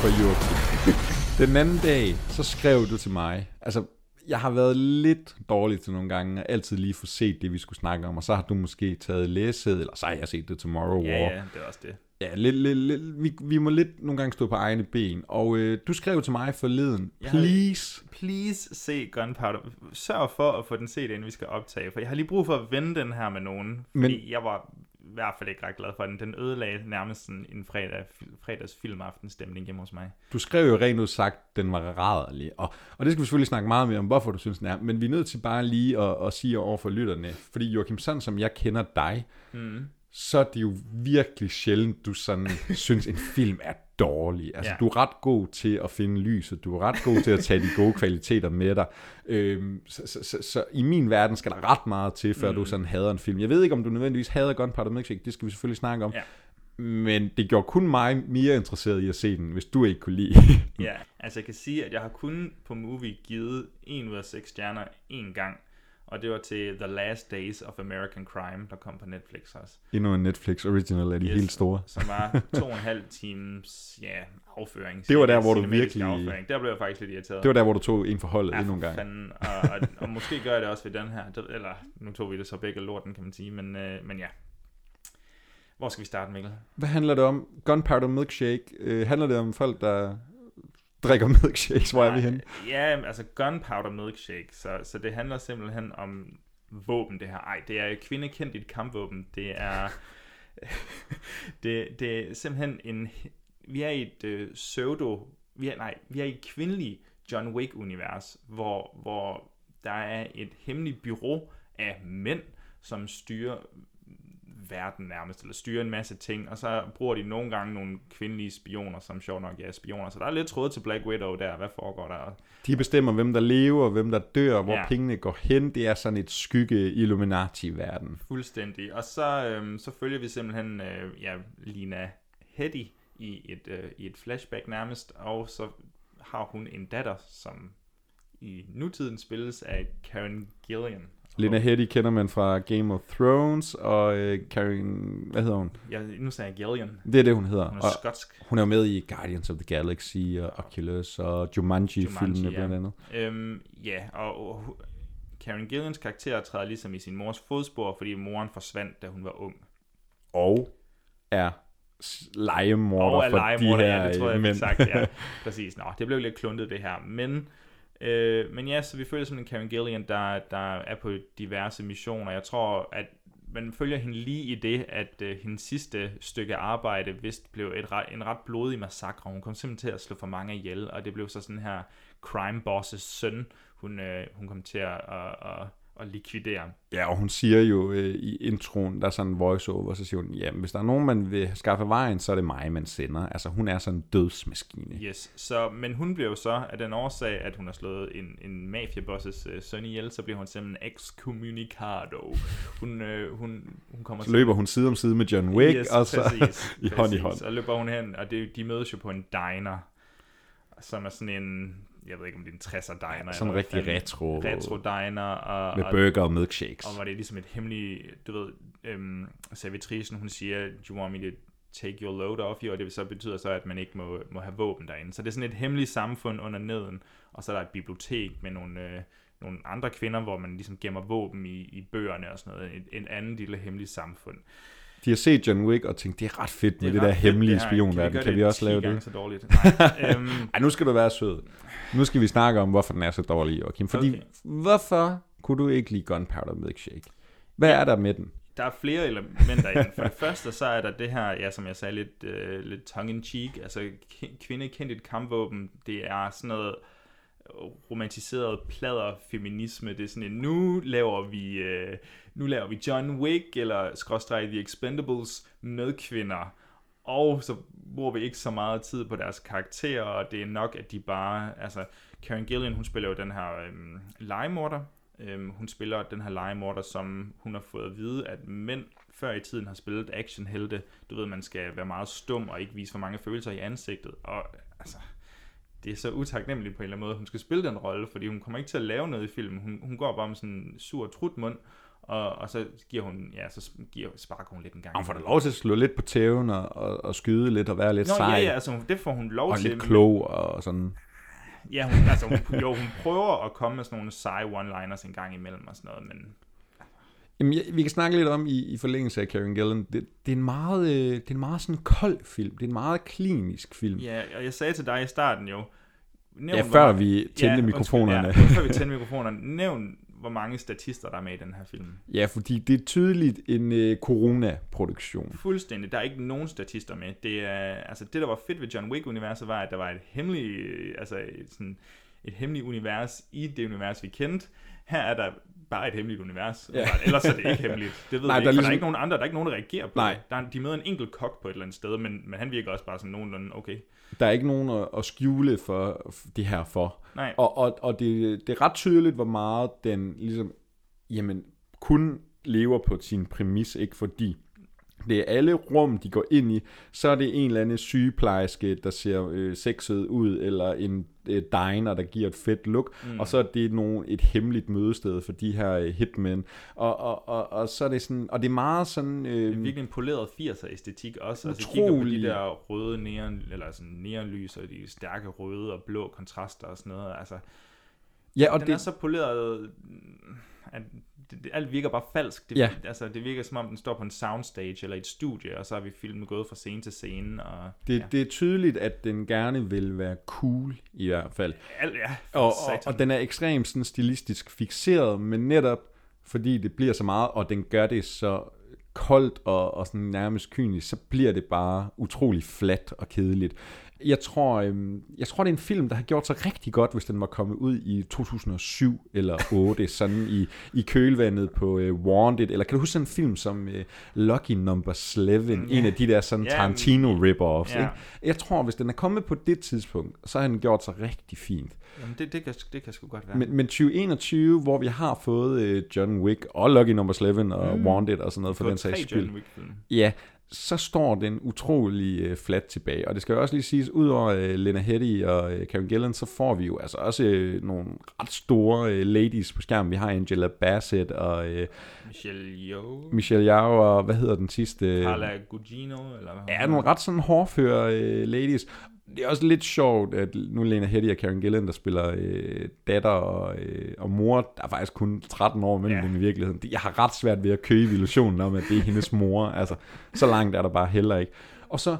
for Joachim. [LAUGHS] Den anden dag, så skrev du til mig, altså, jeg har været lidt dårlig til nogle gange, og altid lige få set det, vi skulle snakke om, og så har du måske taget læsset, eller så har jeg set det Tomorrow Ja, War. ja, det er også det. Ja, lidt, lidt, lidt, vi, vi må lidt nogle gange stå på egne ben, og øh, du skrev til mig forleden, Jeg har- please, Please se Gunpowder. Sørg for at få den set, inden vi skal optage, for jeg har lige brug for at vende den her med nogen, fordi Men- jeg var hvert fald ikke ret glad for den. Den ødelagde nærmest sådan en fredag, fredags filmaftenstemning hjemme hos mig. du skrev jo rent ud sagt, den var rædderlig, og, og det skal vi selvfølgelig snakke meget mere om, hvorfor du synes, den er, men vi er nødt til bare lige at, at sige over for lytterne, fordi Joachim, sådan som jeg kender dig, Mm. så er det jo virkelig sjældent, du sådan [LAUGHS] synes, en film er dårlig. Altså, Ja. du er ret god til at finde lyset, du er ret god til at tage de gode kvaliteter med dig. Øhm, så, så, så, så, i min verden skal der ret meget til, før mm. du sådan hader en film. Jeg ved ikke, om du nødvendigvis hader Gunpowder Milkshake, det skal vi selvfølgelig snakke om. Ja. Men det gjorde kun mig mere interesseret i at se den, hvis du ikke kunne lide. Ja, altså jeg kan sige, at jeg har kun på Movie givet 1 ud af 6 stjerner en gang, og det var til The Last Days of American Crime, der kom på Netflix også. Endnu en Netflix original af de yes. helt store. Som var to og en halv times ja, afføring. Det var der, hvor du virkelig- Afføring. Der blev jeg faktisk lidt irriteret. Det var der, hvor du tog en for holdet ja, endnu en gang. Fanden. Og, og, og, måske gør jeg det også ved den her. Eller, nu tog vi det så begge lorten, kan man sige. Men, øh, men ja, Hvor skal vi starte, Mikkel? Hvad handler det om? Gunpowder Milkshake. Øh, handler det om folk, der drikker milkshakes? Hvor er vi henne? Ja, altså Gunpowder Milkshake. Så, så det handler simpelthen om våben, det her. Ej, det er kvindekendt et kampvåben. Det er... [LAUGHS] det, det er simpelthen en... Vi er i et øh, pseudo... Vi er, nej, vi er i et kvindeligt John Wick-univers, hvor, hvor der er et hemmeligt bureau af mænd, som styrer verden nærmest, eller styrer en masse ting, og så bruger de nogle gange nogle kvindelige spioner, som sjovt nok er spioner. Så der er lidt tråd til Black Widow der. Hvad foregår der? De bestemmer, hvem der lever, hvem der dør, hvor Ja. pengene går hen. Det er sådan et skygge Illuminati-verden. Fuldstændig. Og så, øhm, så følger vi simpelthen øh, ja, Lina Heddy i et, øh, i et flashback nærmest, og så har hun en datter, som i nutiden spilles af Karen Gillian. Lena Headey kender man fra Game of Thrones, og øh, Karen, hvad hedder hun? Ja, nu sagde jeg Gillian. Det er det, hun hedder. Hun er Og skotsk. Hun er jo med i Guardians of the Galaxy, og Oculus, og Jumanji-filmene ja. blandt andet. Øhm, ja, og, hu- Karen Gillians karakter træder ligesom i sin mors fodspor, fordi moren forsvandt, da hun var ung. Og er legemorder og er for legemorder, de her ja, det tror jeg, øh, jeg mænd. fik sagt, ja. [LAUGHS] Præcis. Nå, det blev lidt kluntet, det her. Men, øh, men ja, så vi følger sådan en Karen Gillian, der, der er på diverse missioner. Jeg tror, at man følger hende lige i det, at øh, hendes sidste stykke arbejde vist blev et, re- en ret blodig massakre. Hun kom simpelthen til at slå for mange ihjel, og det blev så sådan her crime bosses søn, hun, øh, hun kom til at, at, at, at likvidere. Ja, og hun siger jo øh, i introen, der er sådan en voiceover, så siger hun, jamen hvis der er nogen, man vil skaffe vejen, så er det mig, man sender. Altså hun er sådan en dødsmaskine. Yes, så, men hun blev så, af den årsag, at hun har slået en, en mafiabosses øh, søn ihjel, så bliver hun simpelthen excommunicado. Hun, øh, hun, hun kommer Så løber hun side om side med John Wick, yes, og så præcis, [LAUGHS] i hånd i hånd. Så løber hun hen, og det, de mødes jo på en diner, som er sådan en, jeg ved ikke om det er en 60'er diner. sådan eller rigtig retro- Retro diner. Og, Med og, burger og milkshakes. Og hvor det er ligesom et hemmeligt, du ved, øhm, servitrisen, hun siger, do you want me to take your load off you, og det så betyder så, at man ikke må, må have våben derinde. Så det er sådan et hemmeligt samfund under neden, og så er der et bibliotek med nogle, øh, nogle andre kvinder, hvor man ligesom gemmer våben i, i bøgerne og sådan noget. Et, en anden lille hemmeligt samfund. De har set John Wick og tænkt, det er ret fedt med er det, ret der fedt, hemmelige det spionverden. Kan vi Kan vi det også 10 lave gange det? så dårligt? Nej, [LAUGHS] øhm. Ej, nu skal du være sød. Nu skal vi snakke om, hvorfor den er så dårlig, Joachim. Fordi, Okay. hvorfor kunne du ikke lide Gunpowder Milkshake? Hvad er der med den? Der er flere elementer i den. For det [LAUGHS] første, så er der det her, ja, som jeg sagde, lidt, øh, lidt tongue-in-cheek. Altså, kvinde kendt et kampvåben. Det er sådan noget romantiseret plader feminisme. Det er sådan en, nu laver vi, øh, nu laver vi John Wick, eller skråstreg The Expendables med kvinder. Og så bruger vi ikke så meget tid på deres karakterer, og det er nok, at de bare, altså, Karen Gillian, hun spiller jo den her øhm, legemorder, Øhm, hun spiller den her legemorder, som hun har fået at vide, at mænd før i tiden har spillet actionhelte. Du ved, man skal være meget stum og ikke vise for mange følelser i ansigtet. Og altså, det er så utaknemmeligt på en eller anden måde, hun skal spille den rolle, fordi hun kommer ikke til at lave noget i filmen. Hun, hun går bare med sådan en sur trutmund, og, og så giver hun, ja, så giver, sparker hun lidt en gang. Hun får da lov til at slå lidt på tæven og, og, og skyde lidt og være lidt Nå, sej. ja, ja, altså, det får hun lov og til. lidt klog og sådan. Ja, hun, altså, hun, jo, hun prøver at komme med sådan nogle seje one-liners en gang imellem og sådan noget, men Jamen, ja, vi kan snakke lidt om i, i forlængelse af Karen Gillan. Det, det, er en meget, øh, det er en meget sådan kold film. Det er en meget klinisk film. Ja, og jeg sagde til dig i starten jo... Nævn, Ja, før vi tændte undskyld, mikrofonerne. Ja, før vi tændte mikrofonerne. Nævn, hvor mange statister, der er med i den her film. Ja, fordi det er tydeligt en øh, corona-produktion. Fuldstændig. Der er ikke nogen statister med. Det, er, altså, det, der var fedt ved John Wick-universet, var, at der var et hemmeligt, øh, altså, et, sådan, et hemmeligt univers i det univers, vi kendte. Her er der bare et hemmeligt univers. Ja. Ellers er det ikke hemmeligt. Det ved [LAUGHS] Nej, der ikke, er for der er ligesom- ikke nogen andre, der er ikke nogen, der reagerer på Nej. det. Der er, de møder en enkelt kok på et eller andet sted, men, men han virker også bare sådan nogenlunde okay. Der er ikke nogen at, at skjule for det her for. Nej. Og, og, og det, det er ret tydeligt, hvor meget den ligesom, jamen, kun lever på sin præmis, ikke fordi det er alle rum, de går ind i, så er det en eller anden sygeplejerske, der ser øh, sexet ud, eller en øh, diner, der giver et fedt look, Mm. og så er det nogle, et hemmeligt mødested for de her øh, hitmen, og, og, og, og så er det sådan, og det er meget sådan... Øh, Det er virkelig en poleret 80'er æstetik også. Altså, jeg kigger på de Utrolig. der røde neon, eller sådan neonlys, og de stærke røde og blå kontraster og sådan noget. Altså, Ja, og den det- er så poleret, at det, det, alt virker bare falsk. Det, Ja. Altså, det virker som om, den står på en soundstage eller et studie, og så har vi filmet gået fra scene til scene. Og, Det, ja. det er tydeligt, at den gerne vil være cool, i hvert fald. Al- ja, for og, og, og den er ekstremt sådan stilistisk fixeret, men netop fordi det bliver så meget, og den gør det så koldt og, og sådan nærmest kynisk, så bliver det bare utrolig fladt og kedeligt. Jeg tror, øhm, jeg tror, det er en film, der har gjort sig rigtig godt, hvis den var kommet ud i 2007 eller 8, sådan i, i kølvandet på øh, Wanted. Eller kan du huske sådan en film som øh, Lucky Number 11, Mm, en af de der sådan Ja, Tarantino rip-offs. ja. Ikke? Jeg tror, hvis den er kommet på det tidspunkt, så har den gjort sig rigtig fint. Jamen, det, det, kan, det kan sgu godt være. Men, men 2021, hvor vi har fået øh, John Wick og Lucky Number 11 og Mm. mm. Wanted og sådan noget for den sags skyld. Ja, så står den utrolig øh, flat tilbage. Og det skal jo også lige siges, udover øh, Lena Headey og øh, Karen Gillan, så får vi jo altså også øh, nogle ret store øh, ladies på skærmen. Vi har Angela Bassett og øh, Michelle Yeoh. Michelle Yeoh og hvad hedder den sidste? øh, Carla Gugino, eller hvad? Ja, nogle ret sådan hårdføre øh, ladies. Det er også lidt sjovt, at nu Lena Headey og Karen Gillan, der spiller øh, datter og, øh, og mor, der er faktisk kun 13 år mellem ja. dem i virkeligheden. Jeg har ret svært ved at købe illusionen om, at det er hendes mor. [LAUGHS] Altså, så langt er der bare heller ikke. Og så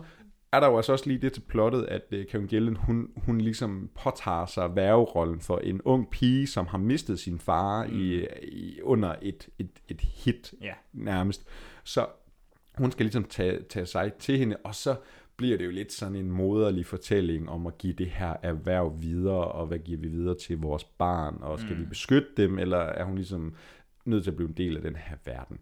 er der jo altså også lige det til plottet, at øh, Karen Gillan, hun, hun ligesom påtager sig værgerollen for en ung pige, som har mistet sin far mm. i, i, under et, et, et hit Ja. nærmest. Så hun skal ligesom tage, tage sig til hende, og så bliver det jo lidt sådan en moderlig fortælling om at give det her erhverv videre, og hvad giver vi videre til vores barn, og skal Mm. vi beskytte dem, eller er hun ligesom nødt til at blive en del af den her verden.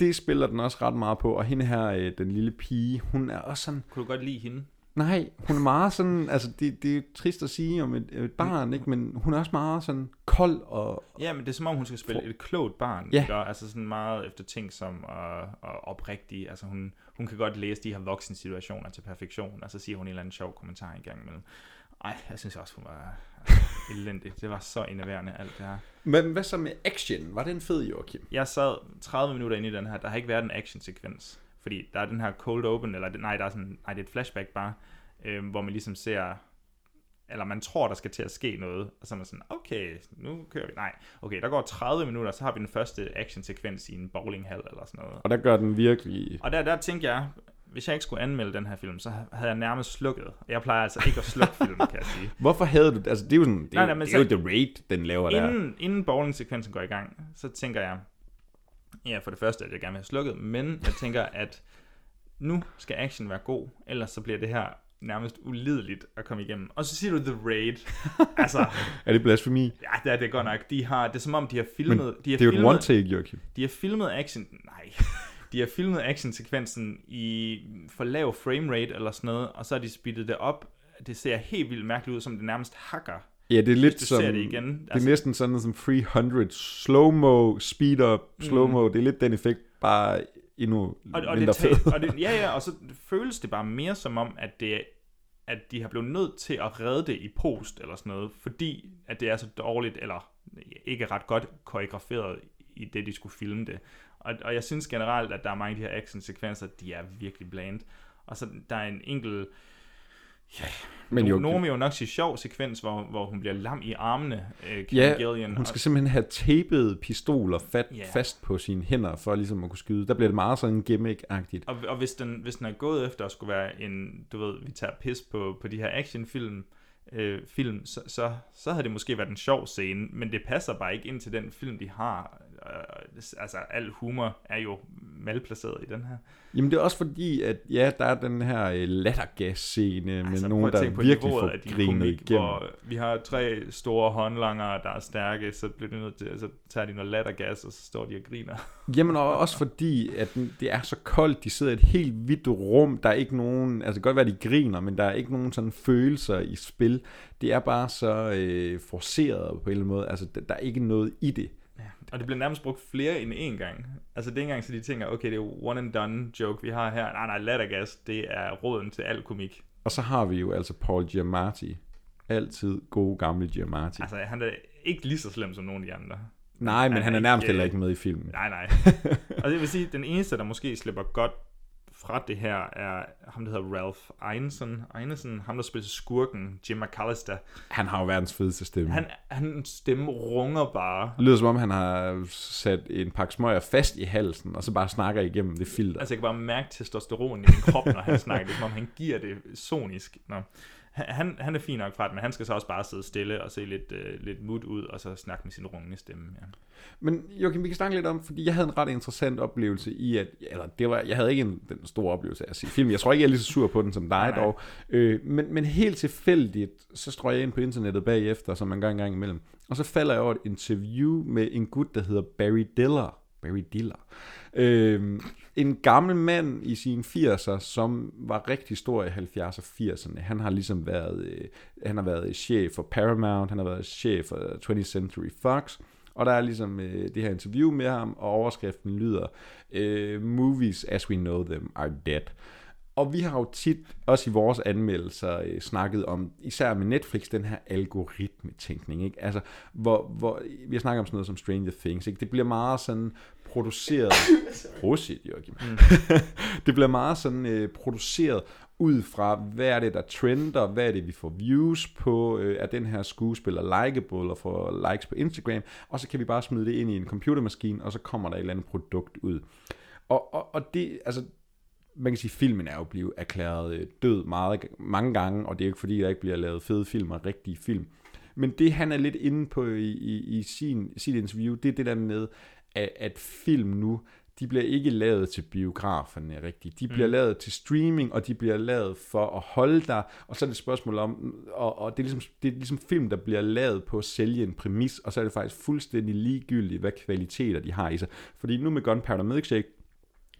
Det spiller den også ret meget på, og hende her, øh, den lille pige, hun er også sådan... Kunne du godt lide hende? Nej, hun er meget sådan, [LAUGHS] altså det, det er trist at sige om et, et barn, ikke? men hun er også meget sådan kold og... Ja, men det er som om, hun skal spille et klogt barn. Ja. Ikke? Altså sådan meget eftertænksom og, og oprigtig. Altså hun, hun kan godt læse de her voksne situationer til perfektion, og så siger hun en eller anden sjov kommentar en gang imellem. Ej, jeg synes også, hun var altså, elendig. Det var så enerverende, alt det her. Men hvad så med action? Var den fed, Joachim? Jeg sad 30 minutter inde i den her. Der har ikke været en action-sekvens. Fordi der er den her cold open, eller nej, der er sådan, nej, det er et flashback bare, øh, hvor man ligesom ser, eller man tror, der skal til at ske noget, og så er man sådan, okay, nu kører vi. Nej, okay, der går 30 minutter, så har vi den første action-sekvens i en bowlinghal eller sådan noget. Og der gør den virkelig... Og der, der tænkte jeg, hvis jeg ikke skulle anmelde den her film, så havde jeg nærmest slukket. Jeg plejer altså ikke at slukke film, kan jeg sige. [LAUGHS] Hvorfor havde du... Altså, det er jo, sådan, det Nej, nej, men det er jo så- The Raid, den laver der. Inden, inden bowling-sekvensen går i gang, så tænker jeg, ja, for det første, at jeg gerne vil have slukket, men jeg tænker, at nu skal action være god, ellers så bliver det her nærmest ulideligt at komme igennem. Og så siger du The Raid. [LAUGHS] altså, Er det blasfemi? ja, det er det godt nok. De har, det er som om, de har filmet... Men de har det er jo et filmet, one take, Joachim. De har filmet action... Nej. De har filmet actionsekvensen i for lav framerate eller sådan noget, og så har de speedet det op. Det ser helt vildt mærkeligt ud, som det nærmest hakker. Ja, det er lidt som... ser det igen. Det er næsten sådan som 300 slow-mo, speed-up, slow-mo. Det er lidt den effekt, bare endnu og, og mindre det, fed. og det, [LAUGHS] ja, ja, og så føles det bare mere som om, at det at de har blevet nødt til at redde det i post eller sådan noget, fordi at det er så dårligt, eller ikke ret godt koreograferet i det, de skulle filme det. Og, og jeg synes generelt, at der er mange af de her action-sekvenser, de er virkelig bland. Og så der er en enkelt, ja, Men jo- nogen vil jo nok sige sjov sekvens, hvor, hvor hun bliver lam i armene, øh, Kim Ja, Gillian. hun og- skal simpelthen have tapet pistoler fat, Ja. fast på sine hænder, for ligesom at kunne skyde. Der bliver det meget sådan gimmick-agtigt. Og, og hvis, den, hvis den er gået efter at skulle være en, du ved, vi tager pis på, på de her actionfilm, øh, film, så, så, så havde det måske været en sjov scene, men det passer bare ikke ind til den film, de har. Øh, altså, al humor er jo malplaceret i den her. Jamen det er også fordi, at ja, der er den her øh, lattergas-scene med Altså, prøv nogen, der på virkelig får af grinet komik, igennem. Hvor vi har tre store håndlanger, der er stærke, så bliver de nødt til, så tager de noget lattergas, og så står de og griner. [LAUGHS] Jamen og også fordi, at det er så koldt, de sidder i et helt hvidt rum, der er ikke nogen, altså det kan godt være, de griner, men der er ikke nogen sådan følelser i spil. Det er bare så øh, forceret på en eller anden måde, altså der er ikke noget i det. Og det bliver nærmest brugt flere end én gang. Altså det er ikke engang så de tænker, okay, det er one and done joke, vi har her. Nej, nej, lattergas, det er råden til al komik. Og så har vi jo altså Paul Giamatti. Altid gode gamle Giamatti. Altså han er ikke lige så slem som nogen af de andre. Nej, men han er nærmest øh, heller ikke med i filmen. Nej, nej. [LAUGHS] og det vil sige, den eneste, der måske slipper godt fra det her er ham, der hedder Ralph Ineson, Ineson ham der spiller skurken, Jim McAllister. Han har jo verdens fedeste stemme. Han, han stemme runger bare. Det lyder som om, han har sat en pakke smøger fast i halsen, og så bare snakker igennem det filter. Altså, jeg kan bare mærke testosteron i min krop, når han snakker. Det er som om, han giver det sonisk. Nå. Han, han er fin nok fra det, men han skal så også bare sidde stille og se lidt, uh, lidt mut ud, og så snakke med sin rungende stemme. Ja. Men Joachim, vi kan snakke lidt om, fordi jeg havde en ret interessant oplevelse i, at eller det var, jeg havde ikke en, den store oplevelse af at se film. Jeg tror ikke, jeg er lige så sur på den som dig nej, dog. Øh, men, men helt tilfældigt, så strøg jeg ind på internettet bagefter, som man gang gang imellem. Og så falder jeg over et interview med en gut, der hedder Barry Diller. Barry Diller. Øh, en gammel mand i sine 80'er, som var rigtig stor i 70'erne og 80'erne. Han har ligesom været, øh, han har været chef for Paramount, han har været chef for 20th Century Fox, og der er ligesom øh, det her interview med ham, og overskriften lyder, øh, Movies as we know them are dead. Og vi har jo tit, også i vores anmeldelser, øh, snakket om, især med Netflix, den her algoritmetænkning. Ikke? Altså, hvor, hvor, vi har snakket om sådan noget som Stranger Things. Ikke? Det bliver meget sådan produceret... [LAUGHS] Prosit, Joachim. Mm. [LAUGHS] det bliver meget sådan øh, produceret ud fra, hvad er det, der trender, hvad er det, vi får views på, øh, er den her skuespiller likeable og får likes på Instagram, og så kan vi bare smide det ind i en computermaskine, og så kommer der et eller andet produkt ud. Og, og, og det, altså, man kan sige, at filmen er jo blevet erklæret øh, død meget, mange gange, og det er jo ikke fordi, der ikke bliver lavet fede film og rigtige film. Men det, han er lidt inde på i, i, i sin, sit interview, det er det der med, at, at film nu, de bliver ikke lavet til biograferne rigtigt. De bliver mm. lavet til streaming, og de bliver lavet for at holde dig. Og så er det et spørgsmål om, og, og det, er ligesom, det er ligesom film, der bliver lavet på at sælge en præmis, og så er det faktisk fuldstændig ligegyldigt, hvad kvaliteter de har i sig. Fordi nu med Gunpowder Milkshake,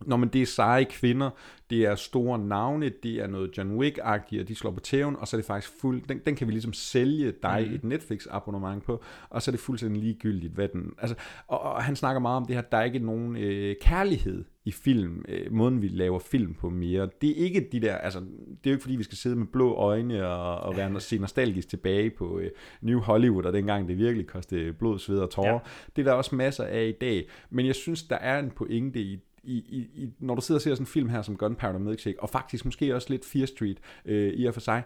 når man det er seje kvinder, det er store navne, det er noget John Wick-agtigt, og de slår på tæven, og så er det faktisk fuld, den, den kan vi ligesom sælge dig mm. et Netflix-abonnement på, og så er det fuldstændig ligegyldigt, hvad den, altså, og, og han snakker meget om det her, der er ikke nogen øh, kærlighed i film, øh, måden vi laver film på mere. Det er ikke de der, altså, det er jo ikke fordi, vi skal sidde med blå øjne og, og være og se nostalgisk tilbage på øh, New Hollywood, og dengang det virkelig kostede blod, sved og tårer. Ja. Det er der også masser af i dag, men jeg synes, der er en pointe i i, i, i, når du sidder og ser sådan en film her som Gunpowder Milkshake, og faktisk måske også lidt Fear Street øh, i og for sig,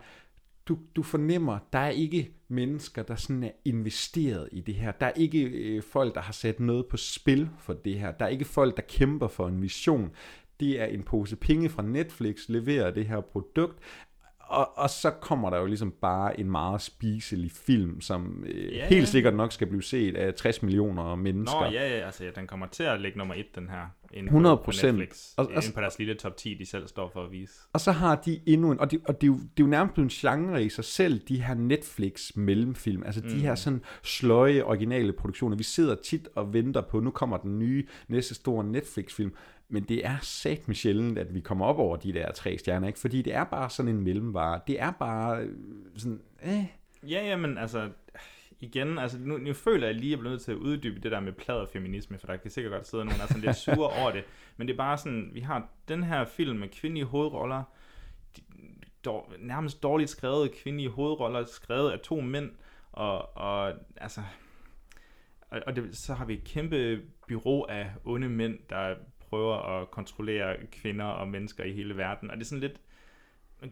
du, du fornemmer, der er ikke mennesker, der sådan er investeret i det her. Der er ikke øh, folk, der har sat noget på spil for det her. Der er ikke folk, der kæmper for en vision. Det er en pose penge fra Netflix, leverer det her produkt og, og så kommer der jo ligesom bare en meget spiselig film, som øh, ja, helt ja. sikkert nok skal blive set af 60 millioner mennesker. Nå ja, ja, altså ja, den kommer til at ligge nummer et, den her, inde 100 på, på Netflix, og, inde på deres lille top 10, de selv står for at vise. Og så har de endnu en, og det, og det, er, jo, det er jo nærmest en genre i sig selv, de her Netflix mellemfilm, altså mm. de her sådan sløje, originale produktioner. Vi sidder tit og venter på, nu kommer den nye, næste store Netflix-film, men det er sat med sjældent, at vi kommer op over de der tre stjerner, ikke? Fordi det er bare sådan en mellemvare. Det er bare øh, sådan, eh. Ja, ja, men altså, igen, altså nu, nu føler jeg lige, at jeg bliver nødt til at uddybe det der med pladerfeminisme, for der kan sikkert godt sidde nogen, der er sådan lidt sure over det. Men det er bare sådan, vi har den her film med kvindelige hovedroller, de, dår, nærmest dårligt skrevet kvindelige hovedroller, skrevet af to mænd, og, og altså, og, og det, så har vi et kæmpe bureau af onde mænd, der prøver at kontrollere kvinder og mennesker i hele verden. Og det er sådan lidt,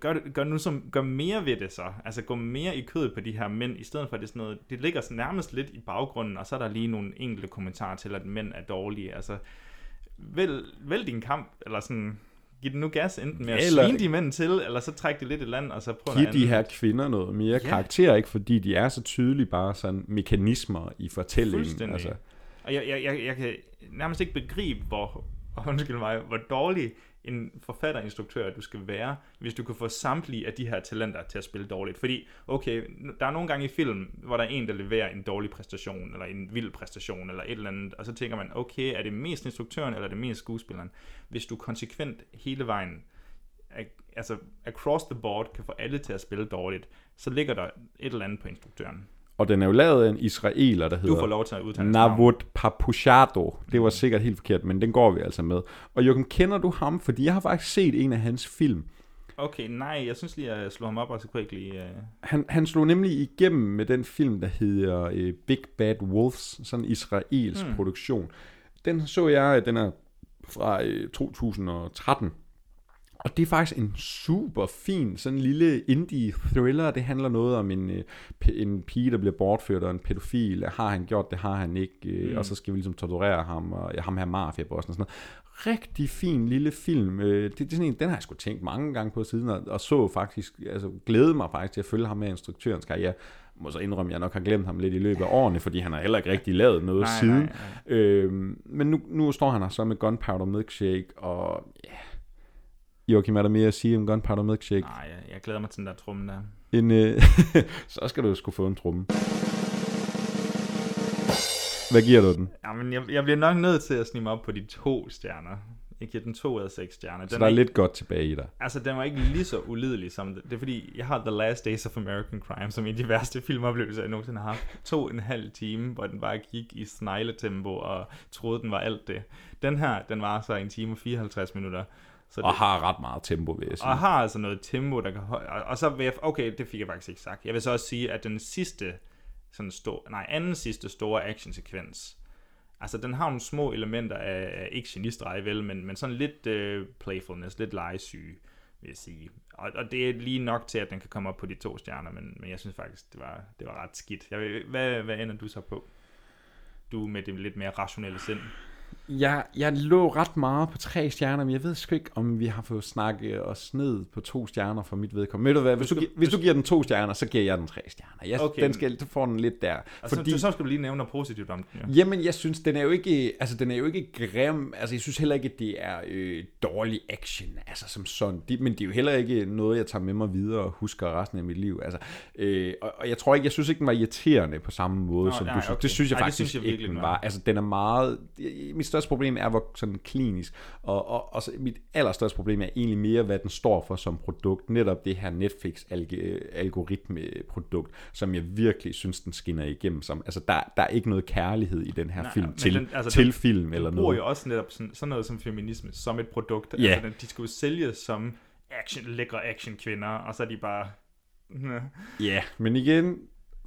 gør, gør nu som, gør mere ved det så. Altså gå mere i kødet på de her mænd, i stedet for at det er sådan noget, det ligger så nærmest lidt i baggrunden, og så er der lige nogle enkelte kommentarer til, at mænd er dårlige. Altså, vælg, vælg din kamp, eller sådan, giv den nu gas, enten med at eller, svine de mænd til, eller så træk det lidt i land, og så prøv Giv de her kvinder noget mere ja. karakter, ikke? Fordi de er så tydelige bare sådan mekanismer i fortællingen. Altså. Og jeg, jeg, jeg, jeg kan nærmest ikke begribe, hvor [LAUGHS] undskyld mig, hvor dårlig en forfatterinstruktør du skal være, hvis du kan få samtlige af de her talenter til at spille dårligt. Fordi, okay, der er nogle gange i film, hvor der er en, der leverer en dårlig præstation, eller en vild præstation, eller et eller andet, og så tænker man, okay, er det mest instruktøren, eller er det mest skuespilleren? Hvis du konsekvent hele vejen, altså across the board, kan få alle til at spille dårligt, så ligger der et eller andet på instruktøren. Og den er jo lavet af en israeler, der hedder... Du får lov til at udtale Navut Papuchado. Det var sikkert helt forkert, men den går vi altså med. Og Jørgen, kender du ham? Fordi jeg har faktisk set en af hans film. Okay, nej, jeg synes lige, at jeg slog ham op, og så kunne jeg ikke lige... Uh... Han, han slog nemlig igennem med den film, der hedder uh, Big Bad Wolves, sådan en israelsk hmm. produktion. Den så jeg, den er fra uh, 2013. Og det er faktisk en super fin, sådan en lille indie thriller. Det handler noget om en, øh, en pige, der bliver bortført og en pædofil. Har han gjort det, har han ikke. Øh, Mm. Og så skal vi ligesom torturere ham, og ja, ham her mafiabossen og sådan noget. Rigtig fin lille film. Øh, det, det er sådan en, den har jeg sgu tænkt mange gange på siden, og, og så faktisk, altså glæde mig faktisk til at følge ham med instruktørens karriere. Må så indrømme, at jeg nok har glemt ham lidt i løbet af årene, fordi han har heller ikke rigtig lavet noget Nej, siden. nej, Øhm, men nu, nu står han her så med Gunpowder Milkshake, og ja, Joachim, er der mere at sige om Gunpowder Milkshake? Nej, jeg, jeg glæder mig til den der trumme der. En, øh, [LAUGHS] så skal du jo sgu få en tromme. Hvad giver du den? Jamen, jeg, jeg bliver nok nødt til at snige mig op på de to stjerner. Jeg giver den to ud af seks stjerner. Så der er lidt godt tilbage i dig. Altså, den var ikke lige så ulidelig som det. Det er fordi, jeg har The Last Days of American Crime som en af de værste filmoplevelser, jeg nogensinde har haft. To en halv time, hvor den bare gik i snegletempo og troede, den var alt det. Den her, den var så en time og 54 minutter. Så Og har ret meget tempo, vil jeg sige. Og har altså noget tempo, der kan holde. Og, og så vil jeg, okay, det fik jeg faktisk ikke sagt. Jeg vil så også sige, at den sidste, sådan stor, nej, anden sidste store actionsekvens, altså den har nogle små elementer af, af ikke genistrej, vel, men, men sådan lidt uh, playfulness, lidt legesyge, vil jeg sige. Og, og det er lige nok til, at den kan komme op på de to stjerner, men, men jeg synes faktisk, det var, det var ret skidt. Jeg vil, hvad, hvad ender du så på? Du med det lidt mere rationelle sind. Jeg, jeg lå ret meget på tre stjerner, men jeg ved sgu ikke, om vi har fået snakket os ned på to stjerner for mit vedkommende. Ved du hvad, hvis, du, hvis du giver den to stjerner, så giver jeg den tre stjerner. Jeg, Okay, den skal, du får den lidt der. Og så, så skal du lige nævne noget positivt om den, jo. Jamen, jeg synes, den er jo ikke, altså, den er jo ikke grim. Altså, jeg synes heller ikke, at det er øh, dårlig action, altså som sådan. Det, men det er jo heller ikke noget, jeg tager med mig videre og husker resten af mit liv. Altså, øh, og, og, jeg tror ikke, jeg synes ikke, den var irriterende på samme måde, Nå, som nej, du synes. okay. Det synes jeg Ej, det faktisk synes jeg ikke, virkelig, den var. Altså, den er meget... Mit største problem er, hvor sådan klinisk. Og, og, og så mit allerstørste problem er egentlig mere, hvad den står for som produkt. Netop det her Netflix-algoritme-produkt, som jeg virkelig synes, den skinner igennem. Som, altså, der, der er ikke noget kærlighed i den her Nej, film til, den, altså, til den, film den eller bruger noget. jo også netop sådan, sådan noget som feminisme, som et produkt. Ja. Altså, den, de skal jo sælges som action, lækre actionkvinder, og så er de bare... Ja, men igen,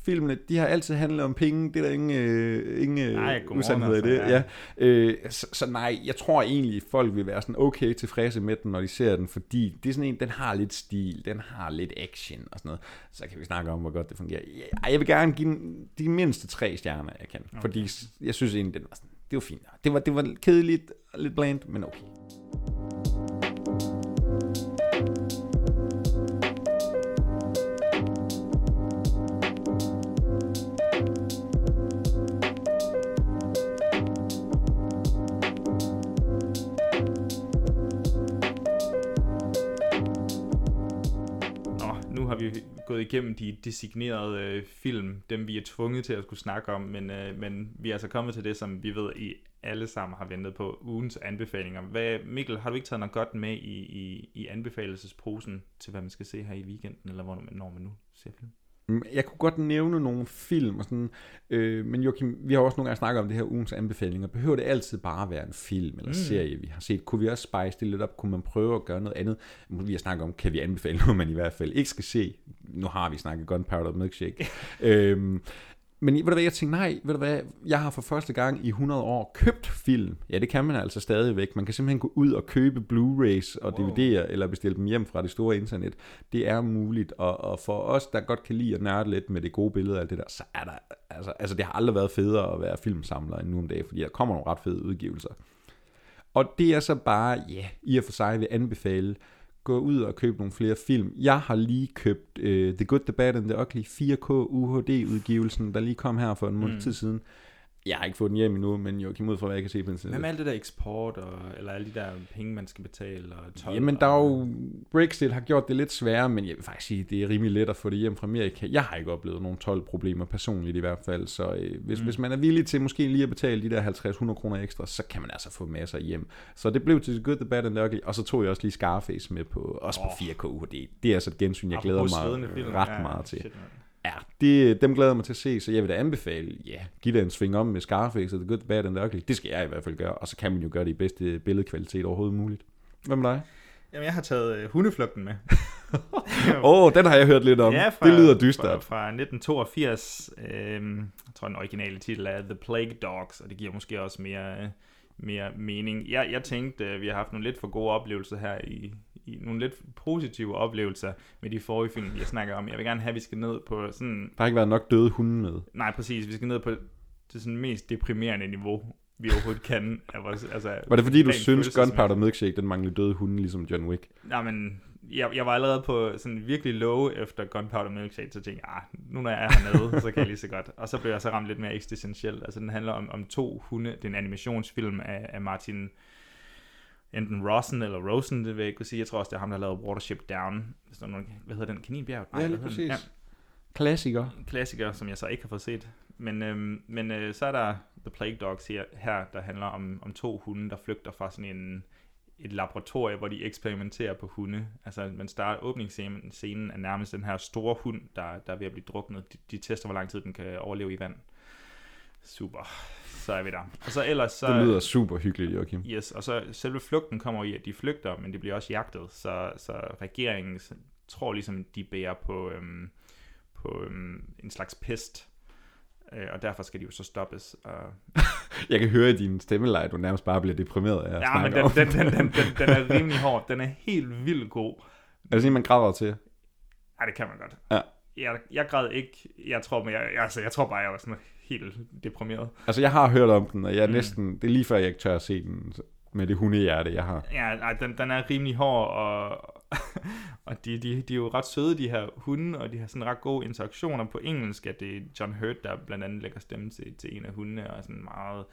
filmene, de har altid handlet om penge. Det er der ingen, øh, ingen Nej, øh, godmorgen, usandhed i altså, det. ja. Ja. Øh, så, så nej, jeg tror egentlig, folk vil være sådan okay tilfredse med den, når de ser den, fordi det er sådan en, den har lidt stil, den har lidt action og sådan noget. Så kan vi snakke om, hvor godt det fungerer. Jeg, jeg vil gerne give de mindste tre stjerner, jeg kan. Okay. Fordi jeg synes egentlig, den var sådan, det var fint. Det var, det var kedeligt, lidt bland, men okay. Vi gået igennem de designerede øh, film, dem vi er tvunget til at skulle snakke om, men, øh, men vi er altså kommet til det, som vi ved, I alle sammen har ventet på, ugens anbefalinger. Hvad, Mikkel, har du ikke taget noget godt med i, i, i anbefalelsesposen til, hvad man skal se her i weekenden, eller hvor, når man nu ser film? Jeg kunne godt nævne nogle film og sådan, øh, men Joachim, vi har også nogle gange snakket om det her ugens anbefalinger. Behøver det altid bare være en film eller mm. serie, vi har set? Kunne vi også spice det lidt op? Kunne man prøve at gøre noget andet? Vi har snakket om, kan vi anbefale noget, man i hvert fald ikke skal se? Nu har vi snakket Gunpowder Milkshake. [LAUGHS] øhm, men ved du hvad, jeg tænkte, nej, ved du hvad, jeg har for første gang i 100 år købt film. Ja, det kan man altså stadigvæk. Man kan simpelthen gå ud og købe Blu-rays og Wow. DVD'er, eller bestille dem hjem fra det store internet. Det er muligt, og, og for os, der godt kan lide at nørde lidt med det gode billede og alt det der, så er der, altså, altså det har aldrig været federe at være filmsamler end nu om dagen, fordi der kommer nogle ret fede udgivelser. Og det er så bare, ja, yeah, i og for sig vil anbefale, gå ud og købe nogle flere film. Jeg har lige købt uh, The Good, The Bad and The Ugly 4K UHD-udgivelsen, der lige kom her for en måned Mm. tid siden. Jeg har ikke fået den hjem endnu, men kan ud fra, hvad jeg kan se på den Hvad med alt det der eksport, og, eller alle de der penge, man skal betale, og tolv? Jamen, der er jo... Brexit har gjort det lidt sværere, men jeg vil faktisk sige, det er rimelig let at få det hjem fra Amerika. Jeg har ikke oplevet nogen 12 problemer personligt i hvert fald, så øh, hvis, Mm. hvis man er villig til måske lige at betale de der 50-100 kroner ekstra, så kan man altså få masser hjem. Så det blev til Good, The Bad and The Ugly, og så tog jeg også lige Scarface med på, også på 4K UHD. Det er altså et gensyn, jeg glæder Apropos mig svedende film. ret Ja, meget til. shit. Ja, det, dem glæder jeg mig til at se, så jeg vil da anbefale, ja, giv det en sving om med Scarface og The Good, The Bad and The Ugly. Det skal jeg i hvert fald gøre, og så kan man jo gøre det i bedste billedkvalitet overhovedet muligt. Hvad med dig? Jamen, jeg har taget øh, Hundeflugten med. [LAUGHS] Åh, oh, den har jeg hørt lidt om. Ja, fra, det lyder dystert. Fra, fra 1982. Øhm, jeg tror, den originale titel er The Plague Dogs, og det giver måske også mere, øh, mere mening. Jeg, jeg tænkte, øh, vi har haft nogle lidt for gode oplevelser her i, i nogle lidt positive oplevelser med de forrige film, jeg snakker om. Jeg vil gerne have, at vi skal ned på sådan... Der har ikke været nok døde hunde med. Nej, præcis. Vi skal ned på det sådan mest deprimerende niveau, vi overhovedet kan. Af vores, altså, Var det fordi, du synes. Gunpowder Milkshake, den manglede døde hunde, ligesom John Wick? Nej, men jeg, jeg var allerede på sådan virkelig low efter Gunpowder Milkshake, så tænkte jeg, ah, nu når jeg er hernede, så kan jeg lige så godt. Og så blev jeg så ramt lidt mere eksistentielt. Altså den handler om, om to hunde. Det er en animationsfilm af, af Martin enten Rosen eller Rosen, det vil jeg ikke kunne sige. Jeg tror også, det er ham, der lavet Watership Down. Hvis der er nogen, hvad hedder den? Kaninbjerg? Ja, lige den? præcis. Klassiker. Klassiker, som jeg så ikke har fået set. Men, øhm, men øh, så er der The Plague Dogs her, her der handler om, om to hunde, der flygter fra sådan en, et laboratorium, hvor de eksperimenterer på hunde. Altså, man starter åbningsscenen scenen er nærmest den her store hund, der, der er ved at blive druknet. De, de tester, hvor lang tid den kan overleve i vand. Super. Så er vi der. Og så ellers så... Det lyder super hyggeligt, Joachim. Yes, og så selve flugten kommer i, at de flygter, men de bliver også jagtet. Så, så regeringen tror ligesom, de bærer på, øhm, på øhm, en slags pest. Øh, og derfor skal de jo så stoppes. Og... [LAUGHS] Jeg kan høre i din stemmeleje, du nærmest bare bliver deprimeret af at Ja, men den, den, den, den, den, den er rimelig hård. Den er helt vildt god. Er det sådan, man græder til? Ja, det kan man godt. Ja. Jeg, jeg græd ikke. Jeg tror, men jeg, altså, jeg tror bare, jeg var sådan helt deprimeret. Altså, jeg har hørt om den, og jeg er Mm. næsten... Det er lige før, jeg ikke tør at se den med det hundehjerte, jeg har. Ja, nej, den, den er rimelig hård, og, [LAUGHS] og de, de, de er jo ret søde, de her hunde, og de har sådan ret gode interaktioner på engelsk, at det er John Hurt, der blandt andet lægger stemme til, til en af hundene, og sådan meget,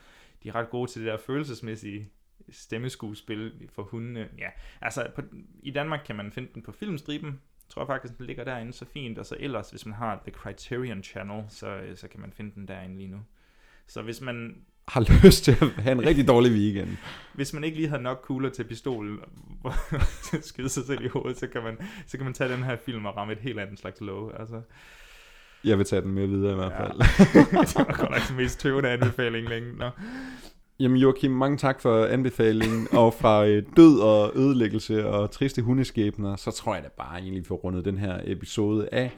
de er ret gode til det der følelsesmæssige stemmeskuespil for hundene. Ja, altså på, i Danmark kan man finde den på filmstriben, tror faktisk, den ligger derinde så fint, og så ellers, hvis man har The Criterion Channel, så, så kan man finde den derinde lige nu. Så hvis man Har lyst til at have en rigtig dårlig weekend. [LAUGHS] hvis man ikke lige har nok kugler til pistolen at [LAUGHS] skyde sig selv i hovedet, så kan man, så kan man tage den her film og ramme et helt andet slags low. Altså, Jeg vil tage den med videre i hvert fald. [LAUGHS] det var godt nok den mest tøvende anbefaling længe. Nå. Jamen Joachim, mange tak for anbefalingen, [LAUGHS] og fra øh, død og ødelæggelse og triste hundeskæbner, så tror jeg da bare egentlig, vi får rundet den her episode af.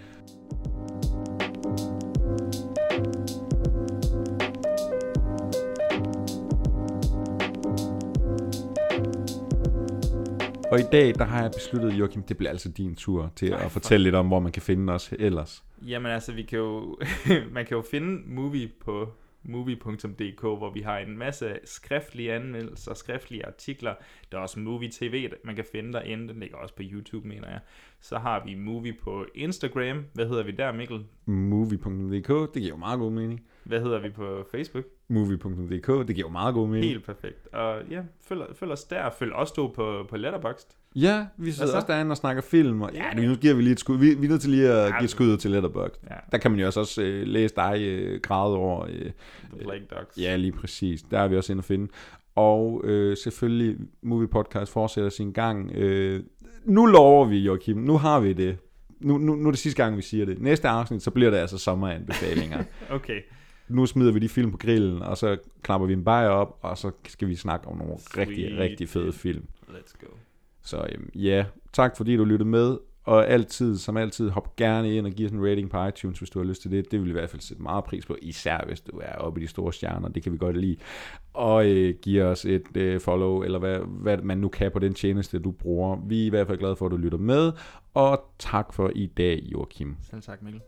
Og i dag, der har jeg besluttet, Joachim, det bliver altså din tur til at fortælle lidt om, hvor man kan finde os ellers. Jamen altså, vi kan jo, [LAUGHS] man kan jo finde movie på movie.dk, hvor vi har en masse skriftlige anmeldelser, skriftlige artikler. Der er også Movie TV, man kan finde derinde. Den ligger også på YouTube, mener jeg. Så har vi Movie på Instagram. Hvad hedder vi der, Mikkel? Movie.dk, det giver jo meget god mening. Hvad hedder vi på Facebook? Movie.dk, det giver jo meget god mening. Helt perfekt. Og ja, følg, følg os der. Følg os to på, på Letterboxd. Ja, vi sidder så? også derinde og snakker film, og ja, nu giver vi lige et skud. Vi, vi er nødt til lige at give et skud ud til Letterboxd. Ja. Der kan man jo også, også øh, læse dig øh, græde over. Øh, The Plague Dogs. Ja, lige præcis. Der er vi også inde at finde. Og øh, selvfølgelig, Movie Podcast fortsætter sin gang. Øh, nu lover vi, Joachim, nu har vi det. Nu, nu, nu er det sidste gang, vi siger det. Næste afsnit, så bliver det altså sommeranbefalinger. [LAUGHS] Okay. Nu smider vi de film på grillen, og så klapper vi en bajer op, og så skal vi snakke om nogle rigtig, Sweet. rigtig fede film. Let's go. Så øhm, ja, tak fordi du lyttede med, og altid, som altid, hop gerne ind og giv os en rating på iTunes, hvis du har lyst til det. Det vil vi i hvert fald sætte meget pris på, især hvis du er oppe i de store stjerner, det kan vi godt lide. Og øh, giv os et øh, follow, eller hvad, hvad man nu kan på den tjeneste, du bruger. Vi er i hvert fald glade for, at du lytter med, og tak for i dag, Joachim. Selv tak, Mikkel.